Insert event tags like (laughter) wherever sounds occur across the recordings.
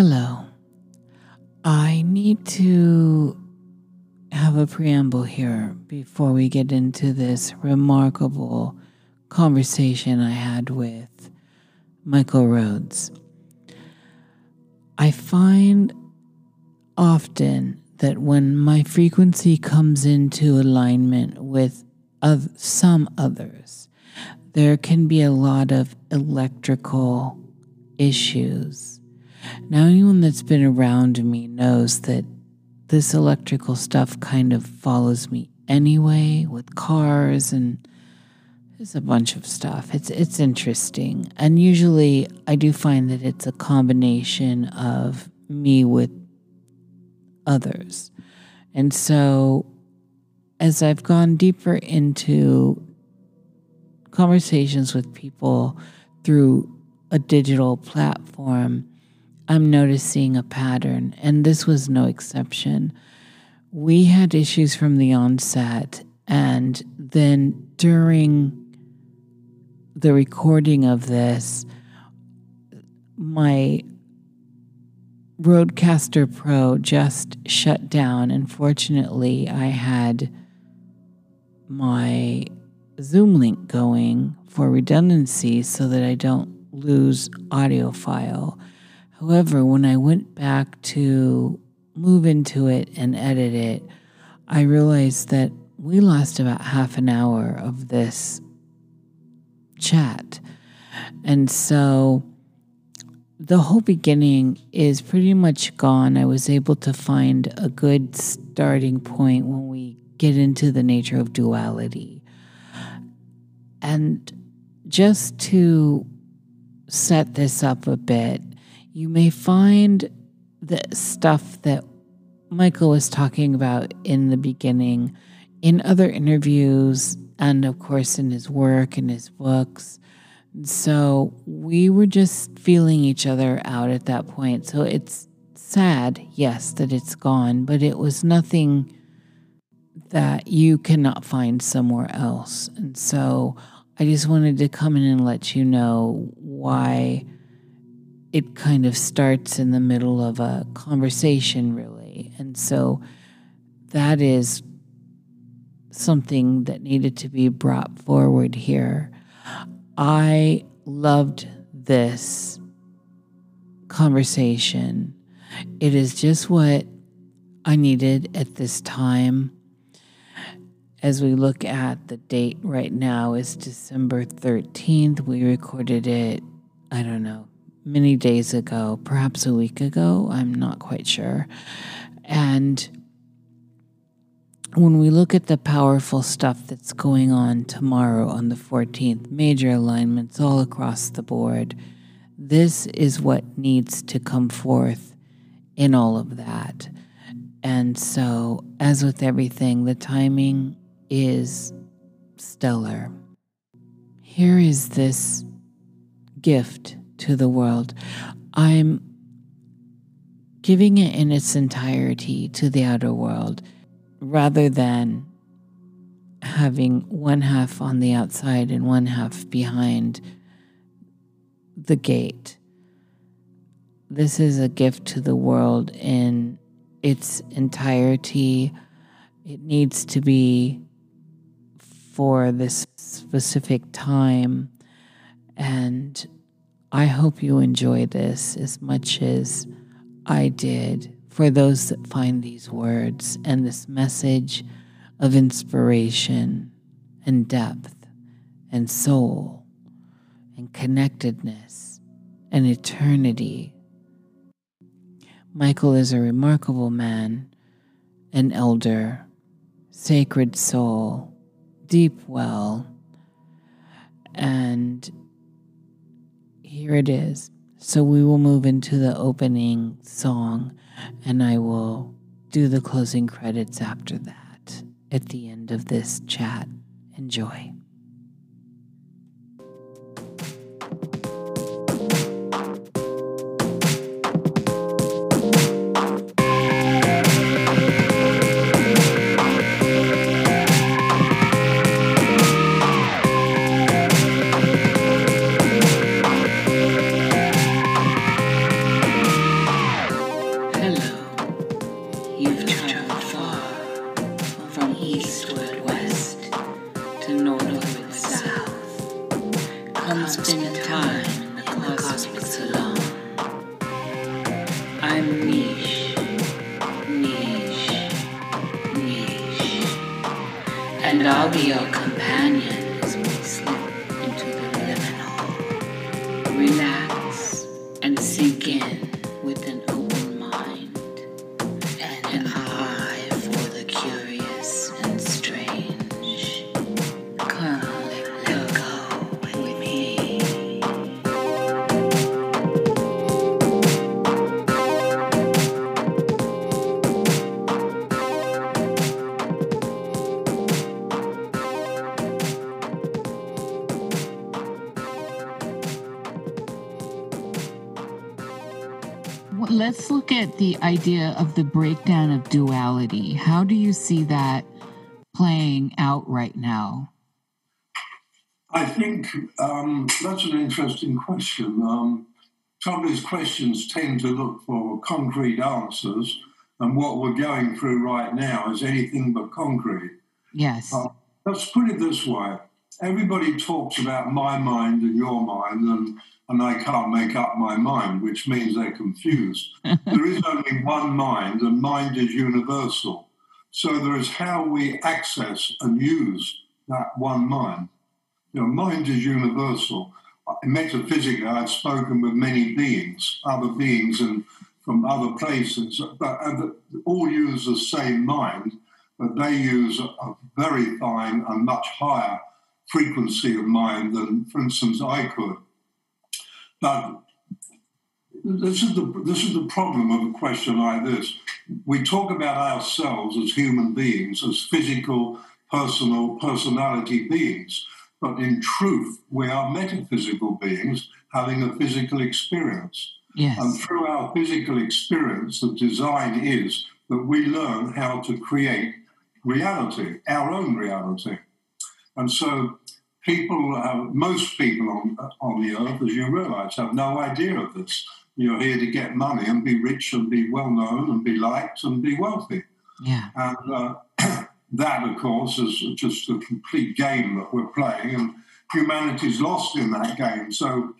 Hello. I need to have a preamble here before we get into this remarkable conversation I had with Michael Roads. I find often that when my frequency comes into alignment with of some others, there can be a lot of electrical issues. Now, anyone that's been around me knows that this electrical stuff kind of follows me anyway with cars and there's a bunch of stuff. It's it's interesting. And usually I do find that it's a combination of me with others. And so as I've gone deeper into conversations with people through a digital platform, I'm noticing a pattern, and this was no exception. We had issues from the onset, and then during the recording of this, my Rodecaster Pro just shut down. Unfortunately, I had my Zoom link going for redundancy so that I don't lose audio file. However, when I went back to move into it and edit it, I realized that we lost about half an hour of this chat. And so the whole beginning is pretty much gone. I was able to find a good starting point when we get into the nature of duality. And just to set this up a bit, you may find the stuff that Michael was talking about in the beginning in other interviews and, of course, in his work and his books. So we were just feeling each other out at that point. So it's sad, yes, that it's gone, but it was nothing that you cannot find somewhere else. And so I just wanted to come in and let you know why it kind of starts in the middle of a conversation, really. And so that is something that needed to be brought forward here. I loved this conversation. It is just what I needed at this time. As we look at the date right now is December 13th. We recorded it, I don't know, many days ago, perhaps a week ago. I'm not quite sure. And when we look at the powerful stuff that's going on tomorrow on the 14th, major alignments all across the board, this is what needs to come forth in all of that. And so, as with everything, the timing is stellar. Here is this gift to the world. I'm giving it in its entirety to the outer world rather than having one half on the outside and one half behind the gate. This is a gift to the world in its entirety. It needs to be for this specific time. And I hope you enjoy this as much as I did for those that find these words and this message of inspiration and depth and soul and connectedness and eternity. Michael is a remarkable man, an elder, sacred soul, deep well, and here it is. So we will move into the opening song and I will do the closing credits after that at the end of this chat. Enjoy. At the idea of the breakdown of duality. How do you see that playing out right now? I think um, that's an interesting question. Um, some of these questions tend to look for concrete answers, and what we're going through right now is anything but concrete. Yes. Uh, let's put it this way everybody talks about my mind and your mind, and, and I can't make up my mind, which means they're confused. (laughs) there is only one mind, and mind is universal. So there is how we access and use that one mind. You know, mind is universal. Metaphysically, I've spoken with many beings, other beings, and from other places, but uh, all use the same mind, but they use a very fine and much higher frequency of mind than, for instance, I could. But this is the this is the problem of a question like this. We talk about ourselves as human beings, as physical, personal, personality beings, but in truth, we are metaphysical beings having a physical experience. Yes. And through our physical experience, the design is that we learn how to create reality, our own reality. And so, people, have, most people on, on the earth, as you realize, have no idea of this. You're here to get money and be rich and be well known and be liked and be wealthy. Yeah. And uh, (clears throat) that, of course, is just a complete game that we're playing, and humanity's lost in that game. So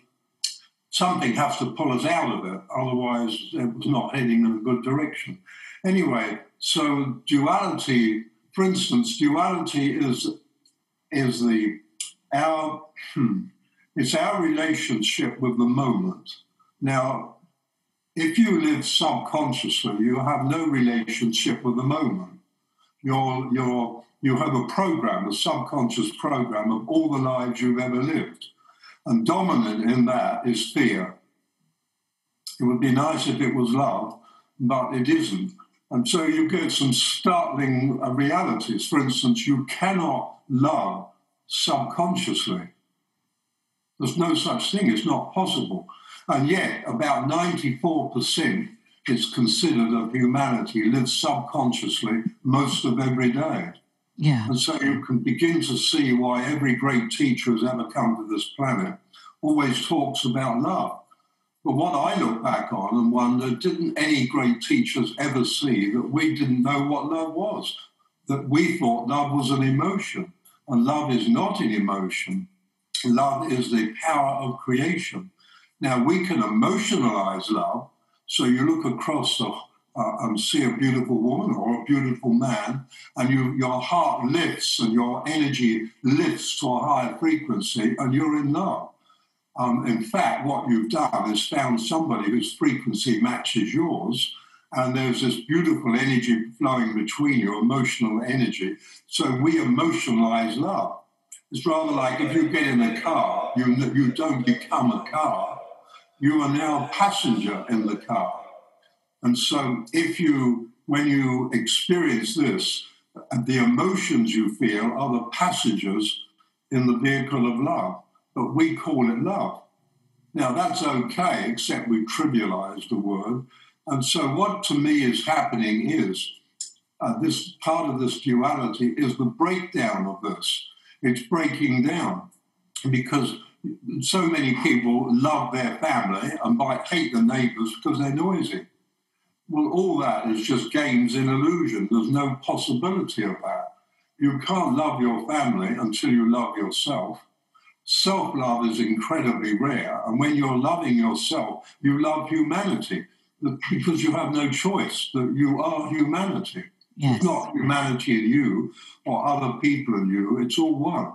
something has to pull us out of it, otherwise, it was not heading in a good direction. Anyway, so duality, for instance, duality is is the our hmm, it's our relationship with the moment. Now, if you live subconsciously, you have no relationship with the moment. You're, you're, you have a program, a subconscious program of all the lives you've ever lived. And dominant in that is fear. It would be nice if it was love, but it isn't. And so you get some startling realities. For instance, you cannot love subconsciously. There's no such thing, it's not possible. And yet, about 94% is considered of humanity lives subconsciously most of every day. Yeah. And so you can begin to see why every great teacher who's ever come to this planet always talks about love. But what I look back on and wonder, didn't any great teachers ever see that we didn't know what love was? That we thought love was an emotion, and love is not an emotion. Love is the power of creation. Now, we can emotionalize love. So you look across the, uh, and see a beautiful woman or a beautiful man, and you, your heart lifts and your energy lifts to a higher frequency, and you're in love. Um, in fact, what you've done is found somebody whose frequency matches yours, and there's this beautiful energy flowing between you, emotional energy. So we emotionalize love. It's rather like if you get in a car, you, you don't become a car, you are now a passenger in the car. And so if you, when you experience this, the emotions you feel are the passengers in the vehicle of love, but we call it love. Now that's okay, except we trivialize the word. And so what to me is happening is uh, this part of this duality is the breakdown of this. It's breaking down because so many people love their family and might hate the neighbours because they're noisy. Well, all that is just games in illusion. There's no possibility of that. You can't love your family until you love yourself. Self love is incredibly rare. And when you're loving yourself, you love humanity. Because you have no choice, that you are humanity. Yes. It's not humanity in you or other people in you, it's all one.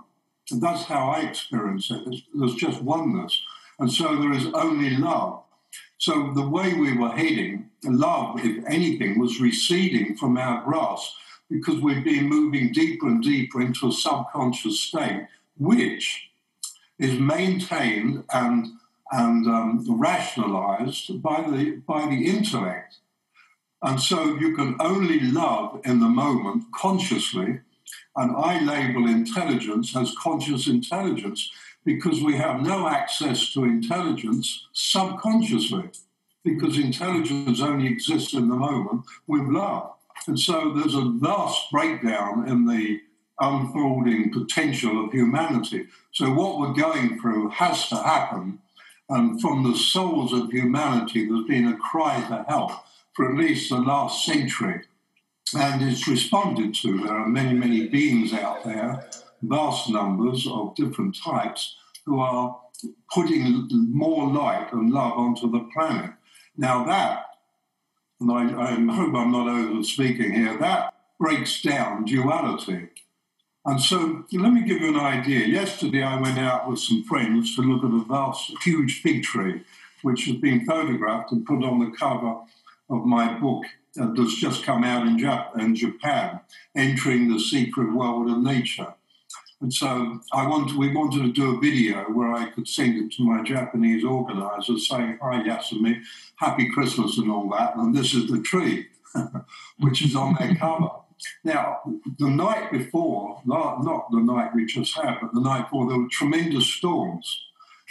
And that's how I experience it. There's just oneness. And so there is only love. So the way we were heading, love, if anything, was receding from our grasp because we've been moving deeper and deeper into a subconscious state, which is maintained and and um, rationalized by the by the intellect. And so you can only love in the moment consciously. And I label intelligence as conscious intelligence because we have no access to intelligence subconsciously, because intelligence only exists in the moment with love. And so there's a vast breakdown in the unfolding potential of humanity. So what we're going through has to happen. And from the souls of humanity, there's been a cry for help for at least the last century. And it's responded to. There are many, many beings out there, vast numbers of different types, who are putting more light and love onto the planet. Now, that, and I, I hope I'm not over speaking here, that breaks down duality. And so let me give you an idea. Yesterday, I went out with some friends to look at a vast, huge fig tree, which has been photographed and put on the cover of my book uh, that's just come out in, Jap- in Japan, Entering the Secret World of Nature. And so I want, we wanted to do a video where I could send it to my Japanese organizers saying, Hi, Yasumi, happy Christmas and all that. And this is the tree, (laughs) which is on their cover. Now, the night before, not, not the night we just had, but the night before, there were tremendous storms.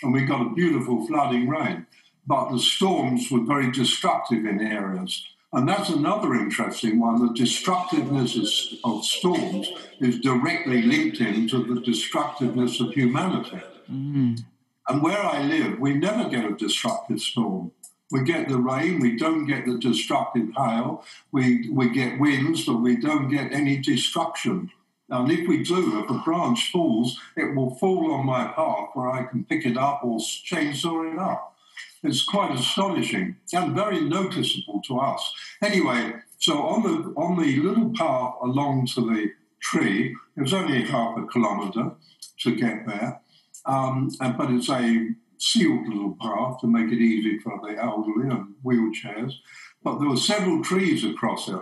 And we got a beautiful flooding rain but the storms were very destructive in areas. And that's another interesting one. The destructiveness of storms is directly linked into the destructiveness of humanity. Mm. And where I live, we never get a destructive storm. We get the rain, we don't get the destructive hail, we, we get winds, but we don't get any destruction. And if we do, if a branch falls, it will fall on my path where I can pick it up or chainsaw it up. It's quite astonishing and very noticeable to us. Anyway, so on the on the little path along to the tree, it was only half a kilometre to get there, um, but it's a sealed little path to make it easy for the elderly and wheelchairs. But there were several trees across it.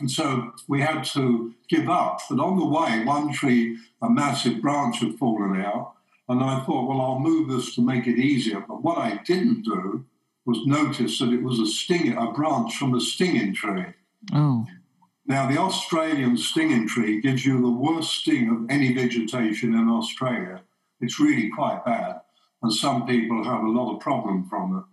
And so we had to give up. But on the way, one tree, a massive branch had fallen out, and I thought, well, I'll move this to make it easier. But what I didn't do was notice that it was a sting, a branch from a stinging tree. Oh. Now, the Australian stinging tree gives you the worst sting of any vegetation in Australia. It's really quite bad, and some people have a lot of problem from it.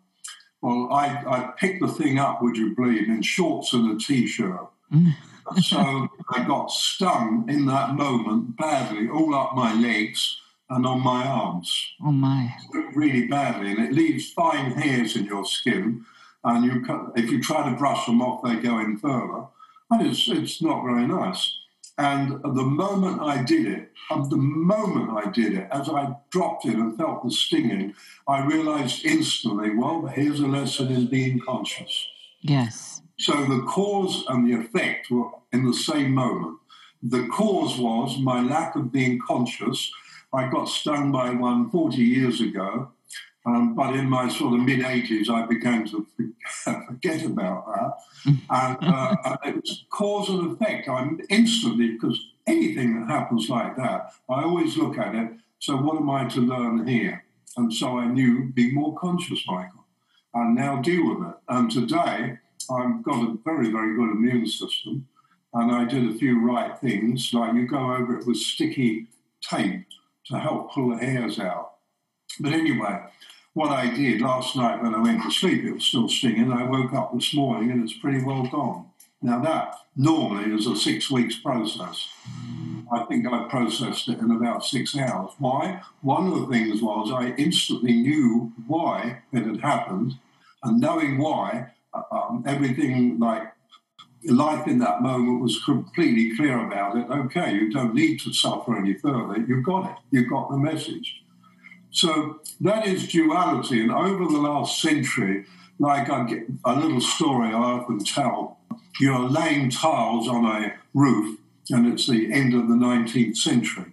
Well, I, I picked the thing up, would you believe, in shorts and a t-shirt. Mm. so I got stung in that moment badly, all up my legs and on my arms. Oh my! Really badly, and it leaves fine hairs in your skin. And you, if you try to brush them off, they go in further, and it's it's not very nice. And the moment I did it, the moment I did it, as I dropped it and felt the stinging, I realized instantly, well, here's a lesson in being conscious. Yes. So the cause and the effect were in the same moment. The cause was my lack of being conscious I got stung by one 40 years ago, um, but in my sort of mid 80s, I began to (laughs) forget about that. and, uh, and it was cause and effect. I'm instantly, because anything that happens like that, I always look at it. So, what am I to learn here? And so I knew, be more conscious, Michael, and now deal with it. And today, I've got a very, very good immune system. And I did a few right things, like you go over it with sticky tape to help pull the hairs out. But anyway, what I did last night when I went to sleep, it was still stinging. I woke up this morning and it's pretty well gone. Now, that normally is a six weeks process. I think I processed it in about six hours. Why? One of the things was I instantly knew why it had happened, and knowing why, uh, um, everything like life in that moment was completely clear about it. Okay, you don't need to suffer any further. You've got it. You've got the message. So that is duality. And over the last century, like I get a little story I often tell. You're laying tiles on a roof, and it's the end of the 19th century.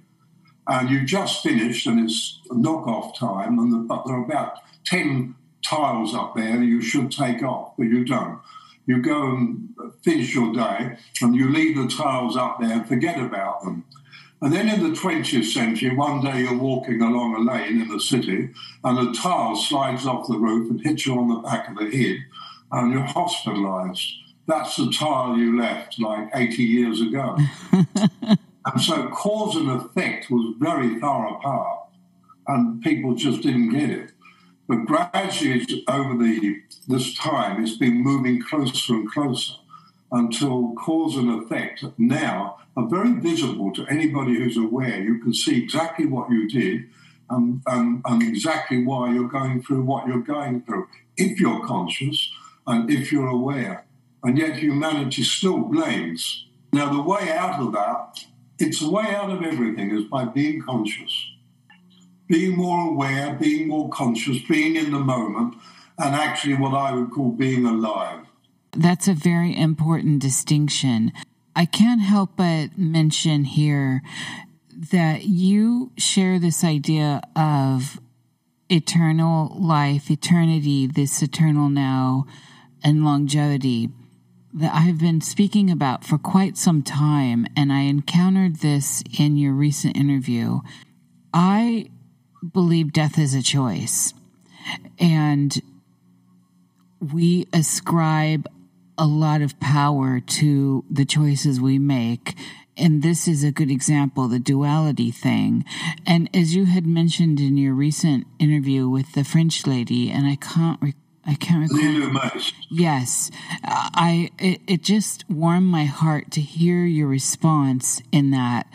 And you just finished, and it's knock-off time, and the, but there are about 10 tiles up there you should take off, but you don't. You go and finish your day, and you leave the tiles up there and forget about them. And then in the 20th century, one day you're walking along a lane in the city and a tile slides off the roof and hits you on the back of the head and you're hospitalized. That's the tile you left like 80 years ago. (laughs) and so cause and effect was very far apart and people just didn't get it. But gradually, over the this time, it's been moving closer and closer until cause and effect now are very visible to anybody who's aware. You can see exactly what you did and, and, and exactly why you're going through what you're going through, if you're conscious and if you're aware. And yet humanity still blames. Now, the way out of that, it's the way out of everything is by being conscious. Being more aware, being more conscious, being in the moment, and actually what I would call being alive. That's a very important distinction. I can't help but mention here that you share this idea of eternal life, eternity, this eternal now, and longevity that I have been speaking about for quite some time, and I encountered this in your recent interview. I believe death is a choice, and we ascribe a lot of power to the choices we make. And this is a good example, the duality thing. And as you had mentioned in your recent interview with the French lady, and I can't re- I can't recall. Yes, I it, it just warmed my heart to hear your response in that.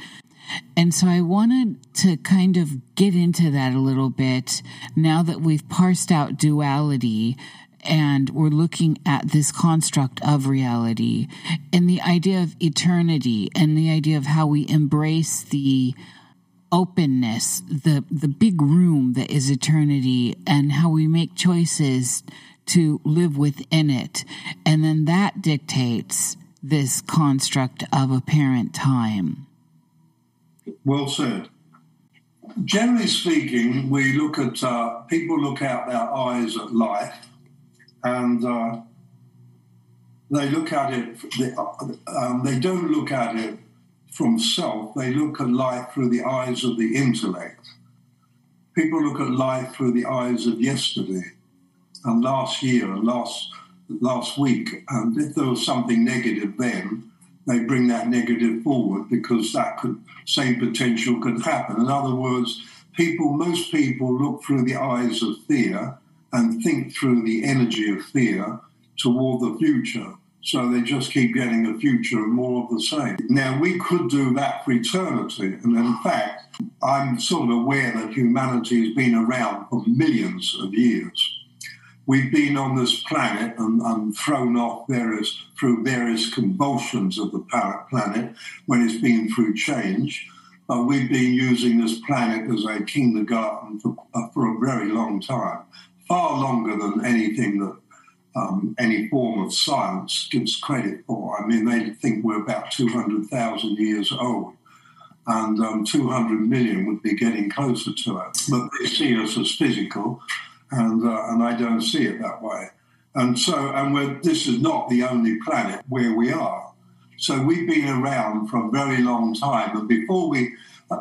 And so I wanted to kind of get into that a little bit now that we've parsed out duality and we're looking at this construct of reality and the idea of eternity and the idea of how we embrace the openness, the, the big room that is eternity, and how we make choices to live within it. And then that dictates this construct of apparent time. Well said. Generally speaking, we look at uh, people look out their eyes at life and uh, they look at it. They, um, they don't look at it from self. They look at life through the eyes of the intellect. People look at life through the eyes of yesterday and last year and last last week. And if there was something negative then, they bring that negative forward because that could same potential could happen. In other words, people most people look through the eyes of fear and think through the energy of fear toward the future. So they just keep getting a future and more of the same. Now, we could do that for eternity. And in fact, I'm sort of aware that humanity has been around for millions of years. We've been on this planet and, and thrown off various through various convulsions of the planet when it's been through change. But we've been using this planet as a kindergarten for, uh, for a very long time far longer than anything that um, any form of science gives credit for. I mean, they think we're about 200,000 years old, and um, 200 million would be getting closer to it. But they see us as physical, and, uh, and I don't see it that way. And so, and this is not the only planet where we are. So we've been around for a very long time, and before we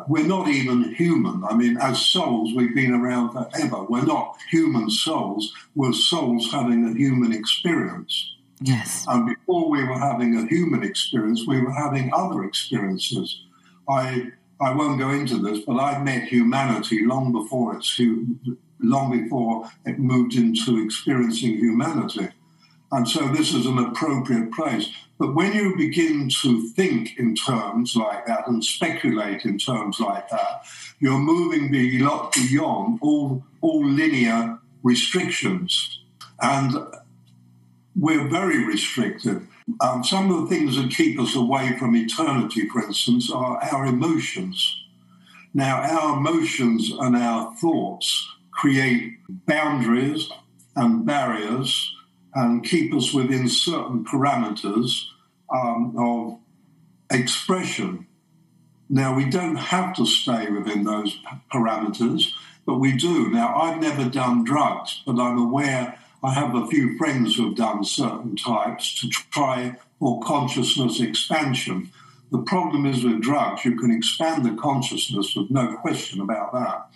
we're not even human. I mean, as souls, we've been around forever. We're not human souls. We're souls having a human experience. Yes. And before we were having a human experience, we were having other experiences. I I won't go into this, but I've met humanity long before it's long before it moved into experiencing humanity. And so this is an appropriate place. But when you begin to think in terms like that and speculate in terms like that, you're moving a lot beyond all, all linear restrictions. And we're very restricted. Um, some of the things that keep us away from eternity, for instance, are our emotions. Now, our emotions and our thoughts create boundaries and barriers and keep us within certain parameters um, of expression. Now, we don't have to stay within those parameters, but we do. Now, I've never done drugs, but I'm aware I have a few friends who have done certain types to try for consciousness expansion. The problem is with drugs, you can expand the consciousness, with no question about that.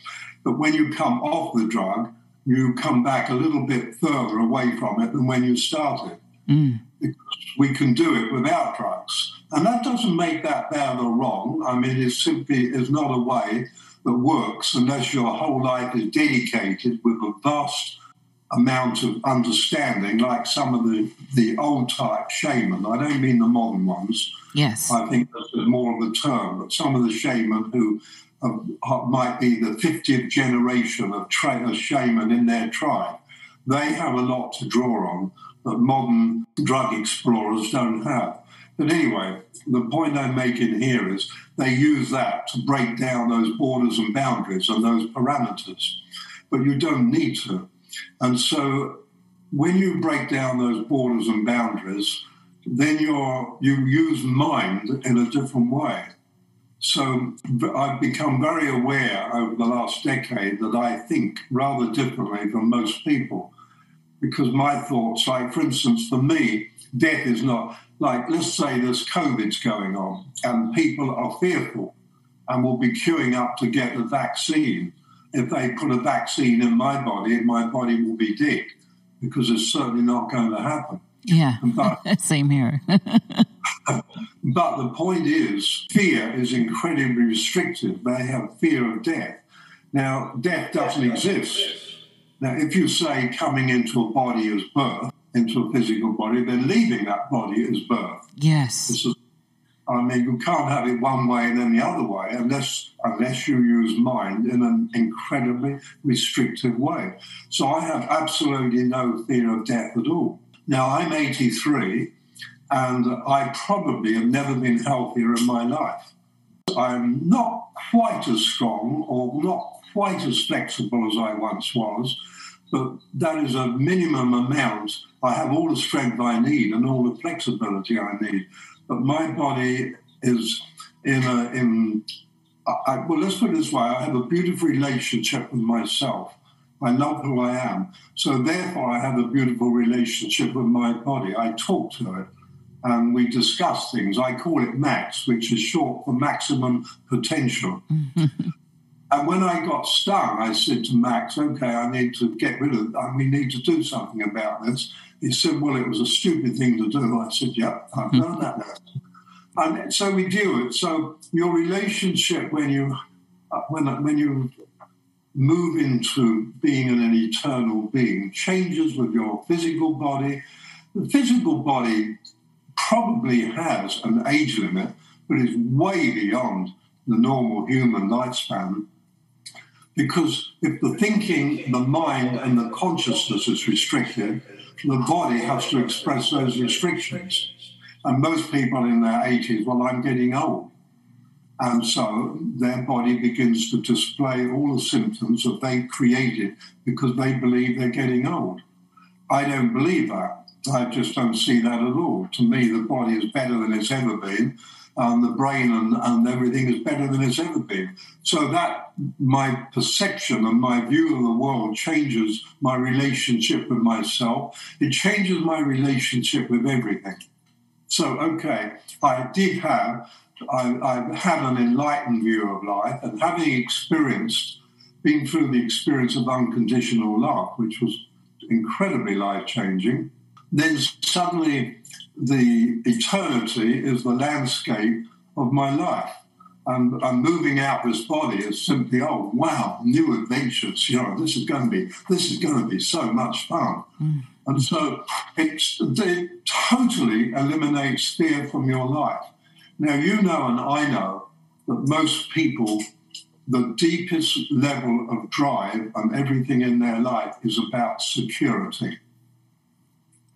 But when you come off the drug, you come back a little bit further away from it than when you started. Mm. We can do it without drugs. And that doesn't make that bad or wrong. I mean, it simply is not a way that works unless your whole life is dedicated with a vast amount of understanding, like some of the, the old type shaman. I don't mean the modern ones. Yes. I think that's more of a term, but some of the shaman who uh, might be the 50th generation of tra- shaman in their tribe. They have a lot to draw on that modern drug explorers don't have. But anyway, the point I'm making here is they use that to break down those borders and boundaries and those parameters. But you don't need to. And so when you break down those borders and boundaries, then you're, you use mind in a different way. So I've become very aware over the last decade that I think rather differently from most people because my thoughts, like for instance, for me, death is not like, let's say there's COVID's going on and people are fearful and will be queuing up to get the vaccine. If they put a vaccine in my body, my body will be dead because it's certainly not going to happen. Yeah, but, (laughs) same here. (laughs) but the point is, fear is incredibly restrictive. They have fear of death. Now, death doesn't exist. Now, if you say coming into a body as birth, into a physical body, then leaving that body is birth. Yes. Is, I mean, you can't have it one way and then the other way unless unless you use mind in an incredibly restrictive way. So I have absolutely no fear of death at all. Now I'm 83, and I probably have never been healthier in my life. I'm not quite as strong or not quite as flexible as I once was, but that is a minimum amount. I have all the strength I need and all the flexibility I need, but my body is in a in. I, well, let's put it this way: I have a beautiful relationship with myself. I love who I am, so therefore I have a beautiful relationship with my body. I talk to it and we discuss things. I call it MAX, which is short for maximum potential. (laughs) And when I got stung, I said to Max, okay, I need to get rid of it. We need to do something about this. He said, well, it was a stupid thing to do. I said, yeah, I've done that now. And so we do it. So your relationship when you, uh, when, when you move into being an eternal being changes with your physical body. The physical body probably has an age limit, but is way beyond the normal human lifespan. Because if the thinking, the mind, and the consciousness is restricted, the body has to express those restrictions. And most people in their 80s, well, I'm getting old. And so their body begins to display all the symptoms that they created because they believe they're getting old. I don't believe that. I just don't see that at all. To me, the body is better than it's ever been and the brain and, and everything is better than it's ever been. So that my perception and my view of the world changes my relationship with myself. It changes my relationship with everything. So, okay, I did have, I, I had an enlightened view of life, and having experienced, been through the experience of unconditional love, which was incredibly life changing, then suddenly the eternity is the landscape of my life. And I'm moving out this body is simply, oh wow, new adventures. You know, this is going to be this is going to be so much fun. Mm. And so it's, it totally eliminates fear from your life. Now you know and I know that most people, the deepest level of drive and everything in their life is about security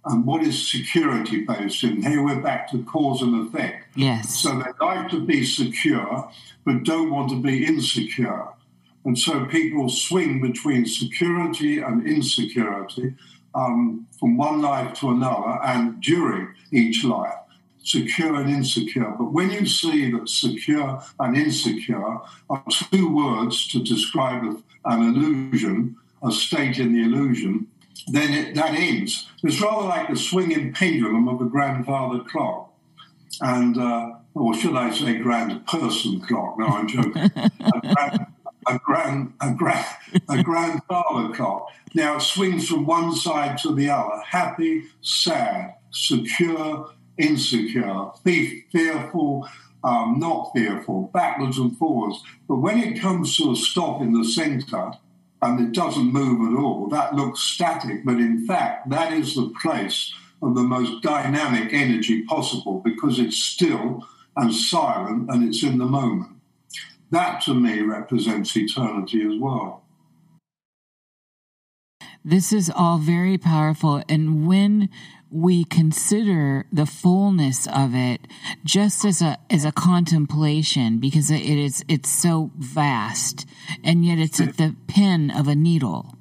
and what is security based? in? here we're back to cause and effect. Yes. So they like to be secure, but don't want to be insecure. And so people swing between security and insecurity. um, from one life to another and during each life, secure and insecure. But when you see that secure and insecure are two words to describe an illusion, a state in the illusion, then it, that ends. It's rather like the swinging pendulum of a grandfather clock. And, uh, or should I say, grand person clock? No, I'm joking. (laughs) a, grand, a, grand, a, grand, a grandfather clock. Now it swings from one side to the other happy, sad, secure, insecure, fearful, um, not fearful, backwards and forwards. But when it comes to a stop in the center, and it doesn't move at all. That looks static, but in fact, that is the place of the most dynamic energy possible because it's still and silent and it's in the moment. That to me represents eternity as well. This is all very powerful. And when we consider the fullness of it just as a as a contemplation because it is it's so vast and yet it's at the pin of a needle.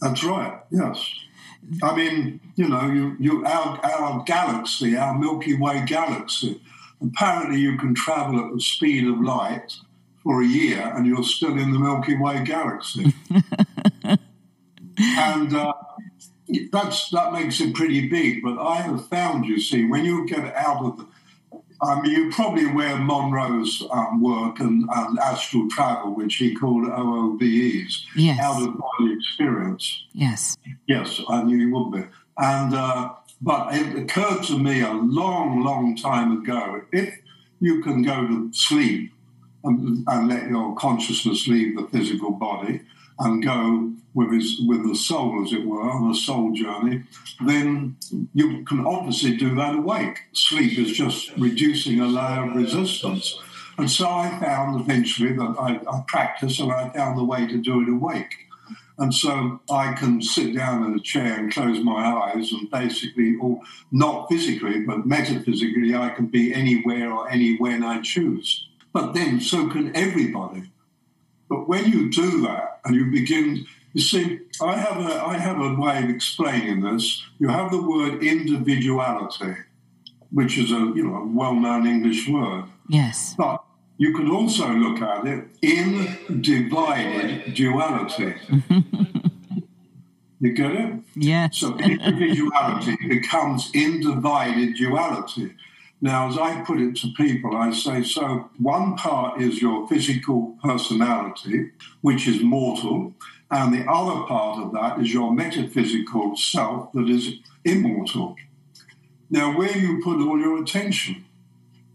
That's right yes. I mean you know you you our our galaxy our milky way galaxy apparently you can travel at the speed of light for a year and you're still in the milky way galaxy. (laughs) And uh, that's that makes it pretty big. But I have found, you see, when you get out of the I mean, you're probably aware of Monroe's um, work and, and, astral travel, which he called OOBEs, yes. out of body experience. Yes. Yes, I knew you would be. And uh, but it occurred to me a long, long time ago if you can go to sleep and, and let your consciousness leave the physical body, and go with his with the soul, as it were, on a soul journey, then you can obviously do that awake. Sleep is just reducing a layer of resistance. And so I found eventually that I, I practice and I found the way to do it awake. And so I can sit down in a chair and close my eyes, and basically, or not physically, but metaphysically, I can be anywhere or anywhere I choose. But then so can everybody. But when you do that and you begin, you see, I have a, I have a way of explaining this. You have the word individuality, which is a you know a well-known English word. Yes. But you can also look at it in divided duality. (laughs) you get it? Yes. So individuality becomes in divided duality. Now, as I put it to people, I say so one part is your physical personality, which is mortal, and the other part of that is your metaphysical self that is immortal. Now, where you put all your attention,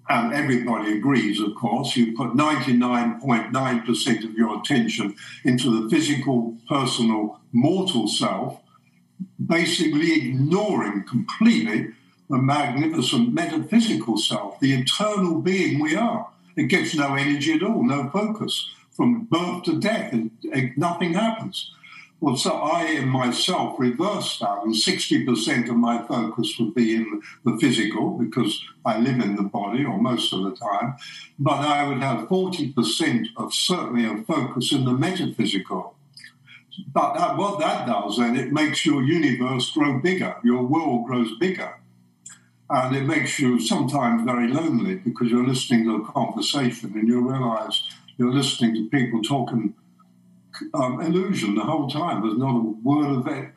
and everybody agrees, of course, you put 99.9% of your attention into the physical, personal, mortal self, basically ignoring completely the magnificent metaphysical self, the eternal being we are. It gets no energy at all, no focus. From birth to death, and nothing happens. Well, so I in myself reverse that, and 60% of my focus would be in the physical because I live in the body, or most of the time. But I would have 40% of certainly a focus in the metaphysical. But that, what that does then, it makes your universe grow bigger, your world grows bigger. And it makes you sometimes very lonely because you're listening to a conversation and you realize you're listening to people talking um, illusion the whole time. There's not a word of it.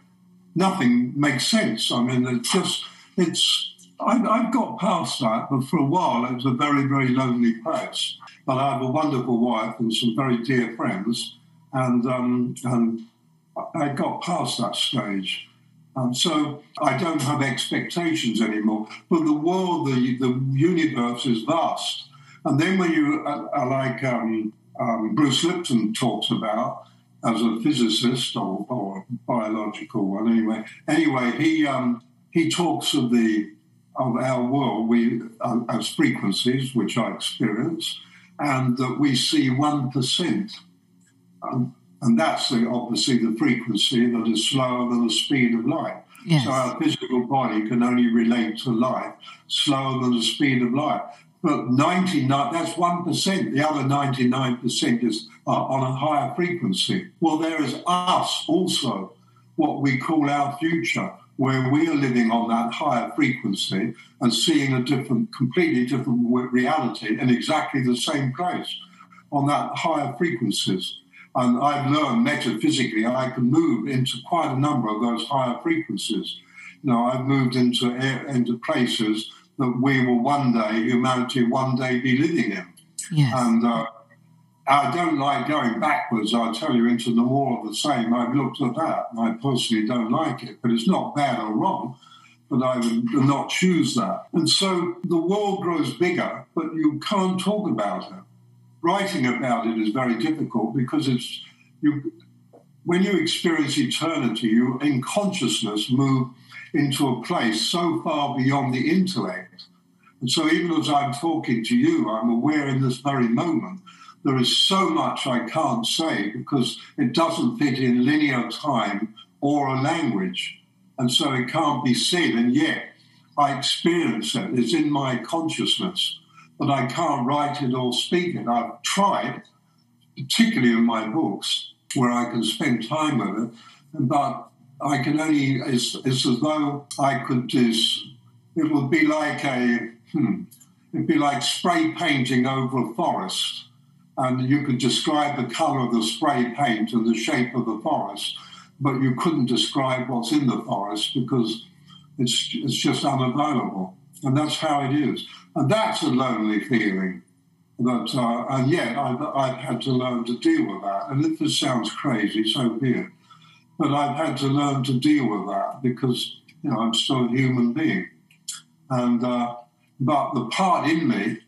Nothing makes sense. I mean, it's just, it's, I've, I've got past that, but for a while it was a very, very lonely place. But I have a wonderful wife and some very dear friends, and, um, and I got past that stage. Um, so I don't have expectations anymore. But the world, the, the universe is vast. And then when you, uh, uh, like um, um, Bruce Lipton talks about, as a physicist or, or biological one anyway. Anyway, he um, he talks of the of our world we uh, as frequencies, which I experience, and that we see one percent. Um, and that's the, obviously the frequency that is slower than the speed of light. Yes. So our physical body can only relate to light slower than the speed of light. But 99, that's 1%. The other 99% is uh, on a higher frequency. Well, there is us also. what we call our future, where we are living on that higher frequency and seeing a different, completely different reality in exactly the same place on that higher frequencies. And I've learned metaphysically I can move into quite a number of those higher frequencies. You know, I've moved into into places that we will one day, humanity one day be living in. Yes. And uh, I don't like going backwards, I tell you, into the more of the same. I've looked at that and I personally don't like it, but it's not bad or wrong, but I would not choose that. And so the world grows bigger, but you can't talk about it. Writing about it is very difficult because it's you. When you experience eternity, you in consciousness move into a place so far beyond the intellect. And so, even as I'm talking to you, I'm aware in this very moment there is so much I can't say because it doesn't fit in linear time or a language. And so it can't be said. And yet I experience it. It's in my consciousness, but I can't write it or speak it. I've tried, particularly in my books, where I can spend time with it, but I can only, it's, it's as though I could just, it would be like a, hmm, it'd be like spray painting over a forest. And you could describe the color of the spray paint and the shape of the forest, but you couldn't describe what's in the forest because it's, it's just unavailable. And that's how it is. And that's a lonely feeling. That, uh, and yet I've, I've had to learn to deal with that. And if this sounds crazy, so be it. But I've had to learn to deal with that because you know I'm still a human being, and uh, but the part in me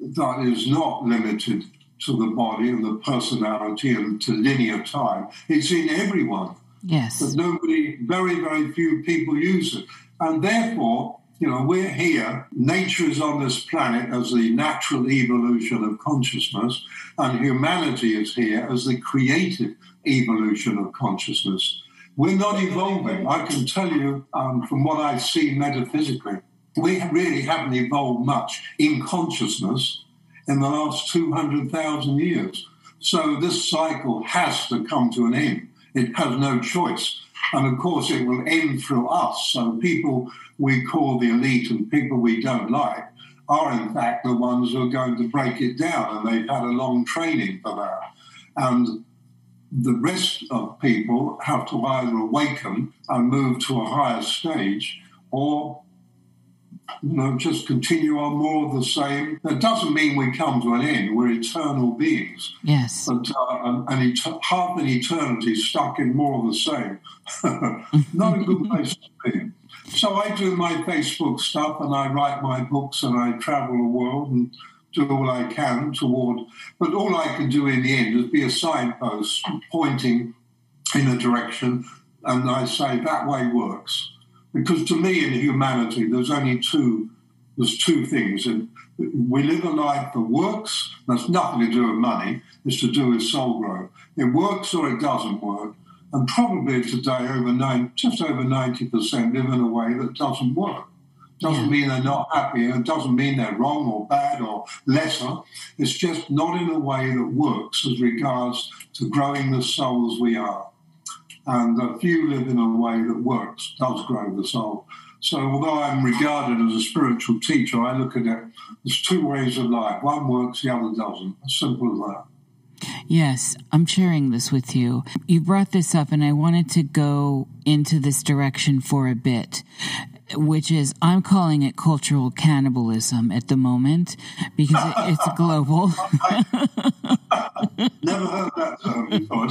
that is not limited to the body and the personality and to linear time, it's in everyone. Yes. But nobody, very very few people use it, and therefore you know, we're here. Nature is on this planet as the natural evolution of consciousness, and humanity is here as the creative evolution of consciousness. We're not evolving. I can tell you um, from what I see metaphysically, we really haven't evolved much in consciousness in the last 200,000 years. So this cycle has to come to an end. It has no choice. And of course, it will end through us. So people we call the elite and people we don't like are in fact the ones who are going to break it down, and they've had a long training for that. And the rest of people have to either awaken and move to a higher stage or you know, just continue on more of the same. That doesn't mean we come to an end. We're eternal beings. Yes. But uh, and, and et- half an eternity stuck in more of the same. (laughs) Not a good place to be. So I do my Facebook stuff and I write my books and I travel the world and do all I can toward. But all I can do in the end is be a signpost pointing in a direction, and I say that way works. Because to me, in humanity, there's only two. There's two things, and we live a life that works. That's nothing to do with money. It's to do with soul growth. It works or it doesn't work. And probably today, over nine, just over 90% live in a way that doesn't work. Doesn't yeah. mean they're not happy, and it doesn't mean they're wrong or bad or lesser. It's just not in a way that works as regards to growing the souls we are. And a few live in a way that works, does grow the soul. So, although I'm regarded as a spiritual teacher, I look at it there's two ways of life. One works, the other doesn't. As simple as that. Yes, I'm sharing this with you. You brought this up, and I wanted to go into this direction for a bit, which is I'm calling it cultural cannibalism at the moment because it's global. (laughs) Never heard that term before.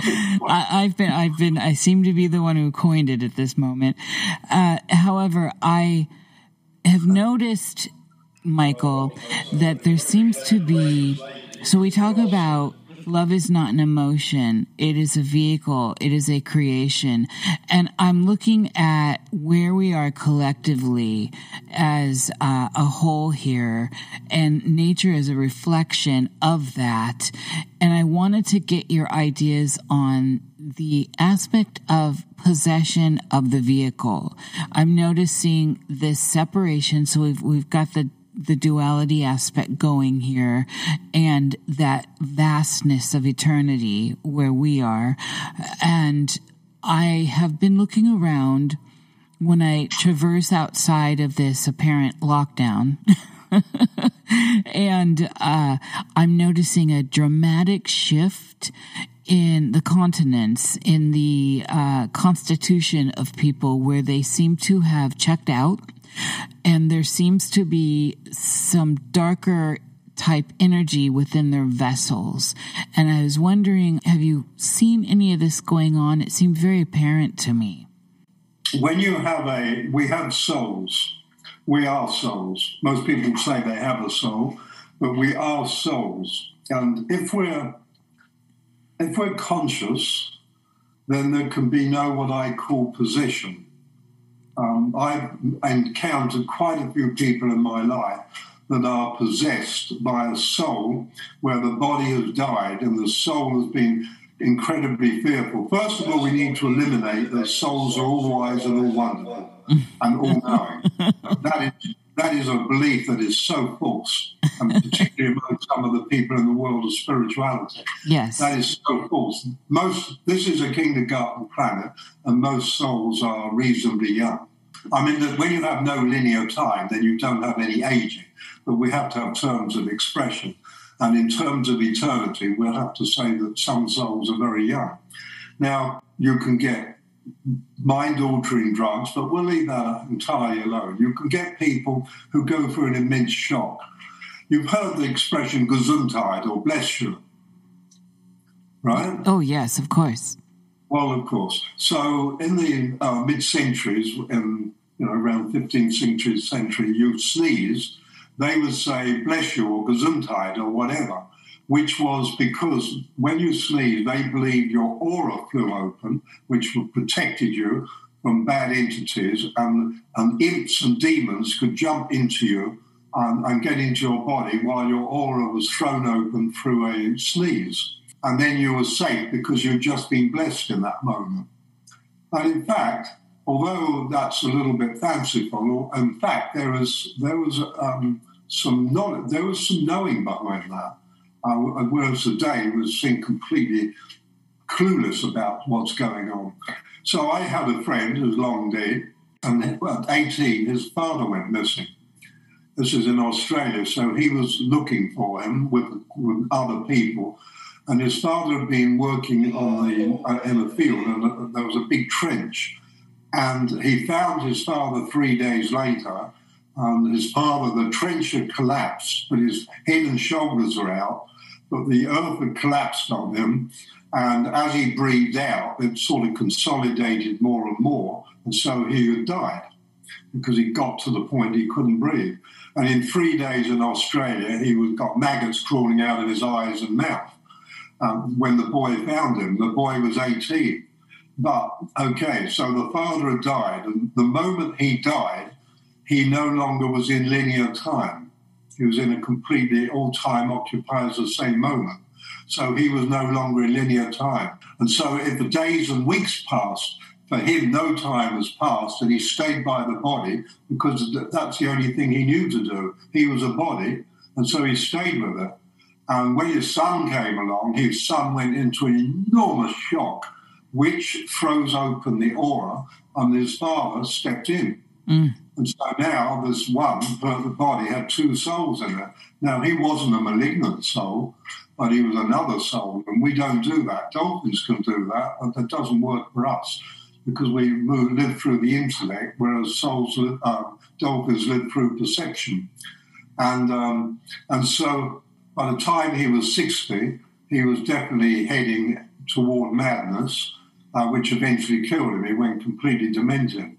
I, have been, I've been, I seem to be the one who coined it at this moment. Uh, however, I have noticed, Michael, that there seems to be. So we talk about Love is not an emotion. It is a vehicle. It is a creation. And I'm looking at where we are collectively as uh, a whole here and nature is a reflection of that. And I wanted to get your ideas on the aspect of possession of the vehicle. I'm noticing this separation. So we've, we've got the the duality aspect going here and that vastness of eternity where we are. And I have been looking around when I traverse outside of this apparent lockdown. (laughs) and uh, I'm noticing a dramatic shift in the continents, in the uh, constitution of people, where they seem to have checked out, and there seems to be some darker type energy within their vessels. And I was wondering, have you seen any of this going on? It seemed very apparent to me. When you have a, we have souls. We are souls. Most people say they have a soul, but we are souls. And if we're if we're conscious, then there can be no what I call possession. Um, I've encountered quite a few people in my life that are possessed by a soul where the body has died and the soul has been incredibly fearful. First of all, we need to eliminate that souls are all wise and all wonderful and all knowing. (laughs) that is that is a belief that is so false, and particularly among (laughs) some of the people in the world of spirituality. Yes, that is so false. Most this is a kindergarten planet, and most souls are reasonably young. I mean, that when you have no linear time, then you don't have any aging. But we have to have terms of expression, and in terms of eternity, we'll have to say that some souls are very young. Now, you can get mind altering drugs, but we'll leave that entirely alone. You can get people who go through an immense shock. You've heard the expression Gesundheit or bless you, right? Oh, yes, of course. Well, of course. So in the uh, mid centuries, in you know around 15th century, century, you sneeze, they would say bless you or Gesundheit or whatever which was because when you sneeze, they believed your aura flew open, which protected you from bad entities, and, and imps and demons could jump into you and, and get into your body while your aura was thrown open through a sneeze. And then you were safe because you'd just been blessed in that moment. And in fact, although that's a little bit fanciful, in fact, there was there was um, some knowledge, there was some knowing behind that uh, whereas today was seen completely clueless about what's going on. So I had a friend who's long dead, and at 18, his father went missing. This is in Australia, so he was looking for him with, with other people. And his father had been working on the uh, in the field, and there was a big trench. And he found his father three days later. And his father, the trench had collapsed, but his head and shoulders were out but the earth had collapsed on him. And as he breathed out, it sort of consolidated more and more. And so he had died because he got to the point he couldn't breathe. And in three days in Australia, he was, got maggots crawling out of his eyes and mouth. Um, when the boy found him, the boy was 18. But okay, so the father had died, and the moment he died, he no longer was in linear time. He was in a completely all time occupies the same moment. So he was no longer in linear time. And so if the days and weeks passed, for him, no time has passed, and he stayed by the body because that's the only thing he knew to do. He was a body, and so he stayed with it. And when his son came along, his son went into an enormous shock, which throws open the aura, and his father stepped in. Mm. And so now there's one, the body had two souls in it. Now, he wasn't a malignant soul, but he was another soul. And we don't do that. Dolphins can do that, but that doesn't work for us because we live through the intellect, whereas souls, uh, dolphins live through perception. And, um, and so by the time he was 60, he was definitely heading toward madness, uh, which eventually killed him. He went completely demented.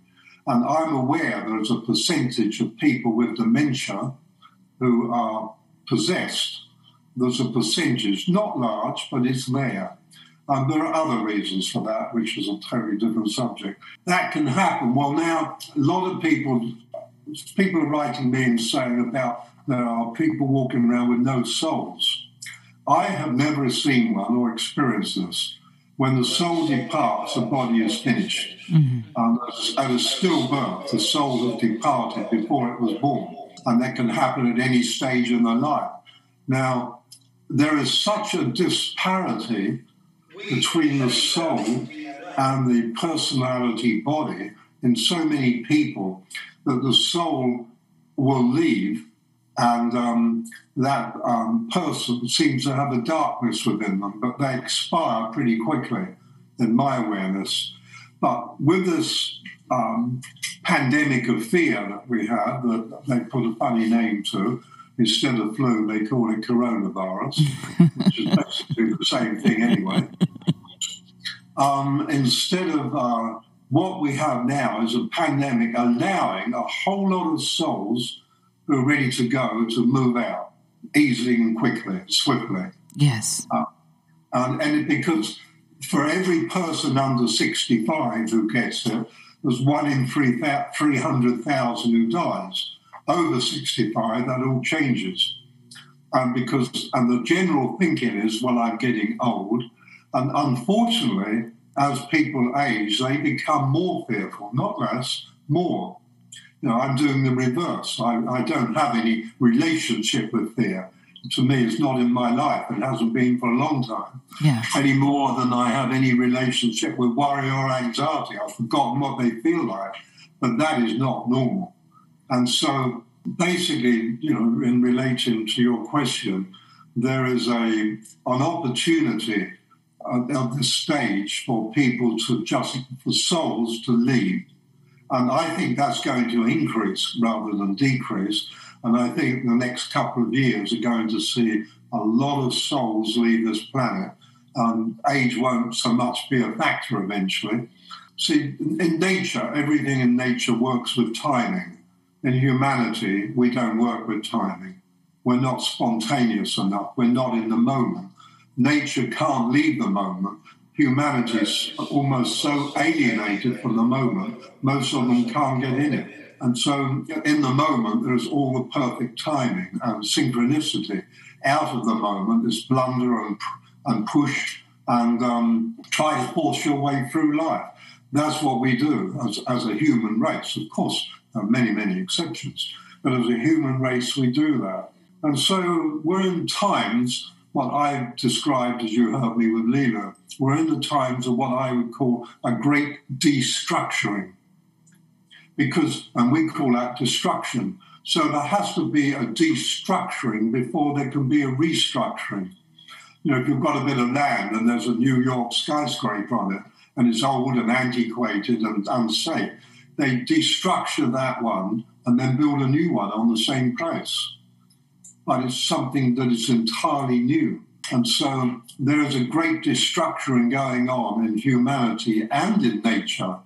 And I'm aware there's a percentage of people with dementia who are possessed. There's a percentage, not large, but it's there. And there are other reasons for that, which is a totally different subject. That can happen. Well, now, a lot of people, people are writing me and saying about there are people walking around with no souls. I have never seen one or experienced this when the soul departs, the body is finished. Mm-hmm. And at a stillbirth, the soul has departed before it was born. And that can happen at any stage in the life. Now, there is such a disparity between the soul and the personality body in so many people that the soul will leave and um, that um, person seems to have a darkness within them, but they expire pretty quickly, in my awareness. But with this um, pandemic of fear that we have, that they put a funny name to, instead of flu, they call it coronavirus, (laughs) which is basically the same thing anyway. Um, instead of uh, what we have now is a pandemic allowing a whole lot of souls who are ready to go to move out easily and quickly, swiftly. Yes. Uh, and, and because for every person under 65 who gets it, there's one in 300,000 who dies. Over 65, that all changes. And because, and the general thinking is, well, I'm getting old. And unfortunately, as people age, they become more fearful, not less, more. You know, I'm doing the reverse. I, I don't have any relationship with fear. To me, it's not in my life. It hasn't been for a long time. Yeah. Any more than I have any relationship with worry or anxiety. I've forgotten what they feel like, but that is not normal. And so, basically, you know, in relation to your question, there is a an opportunity at this stage for people to just for souls to leave and I think that's going to increase rather than decrease. And I think the next couple of years are going to see a lot of souls leave this planet. Um, age won't so much be a factor eventually. See, in nature, everything in nature works with timing. In humanity, we don't work with timing. We're not spontaneous enough. We're not in the moment. Nature can't leave the moment humanity is almost so alienated from the moment, most of them can't get in it. And so, in the moment, there's all the perfect timing and synchronicity. Out of the moment is blunder and, and push and um, try to force your way through life. That's what we do as, as a human race. Of course, there are many, many exceptions, but as a human race, we do that. And so, we're in times what I described, as you heard me with Leela, we're in the times of what I would call a great destructuring. Because, and we call that destruction. So there has to be a destructuring before there can be a restructuring. You know, if you've got a bit of land and there's a New York skyscraper on it, and it's old and antiquated and unsafe, they destructure that one and then build a new one on the same place but it's something that is entirely new. And so there is a great destructuring going on in humanity and in nature.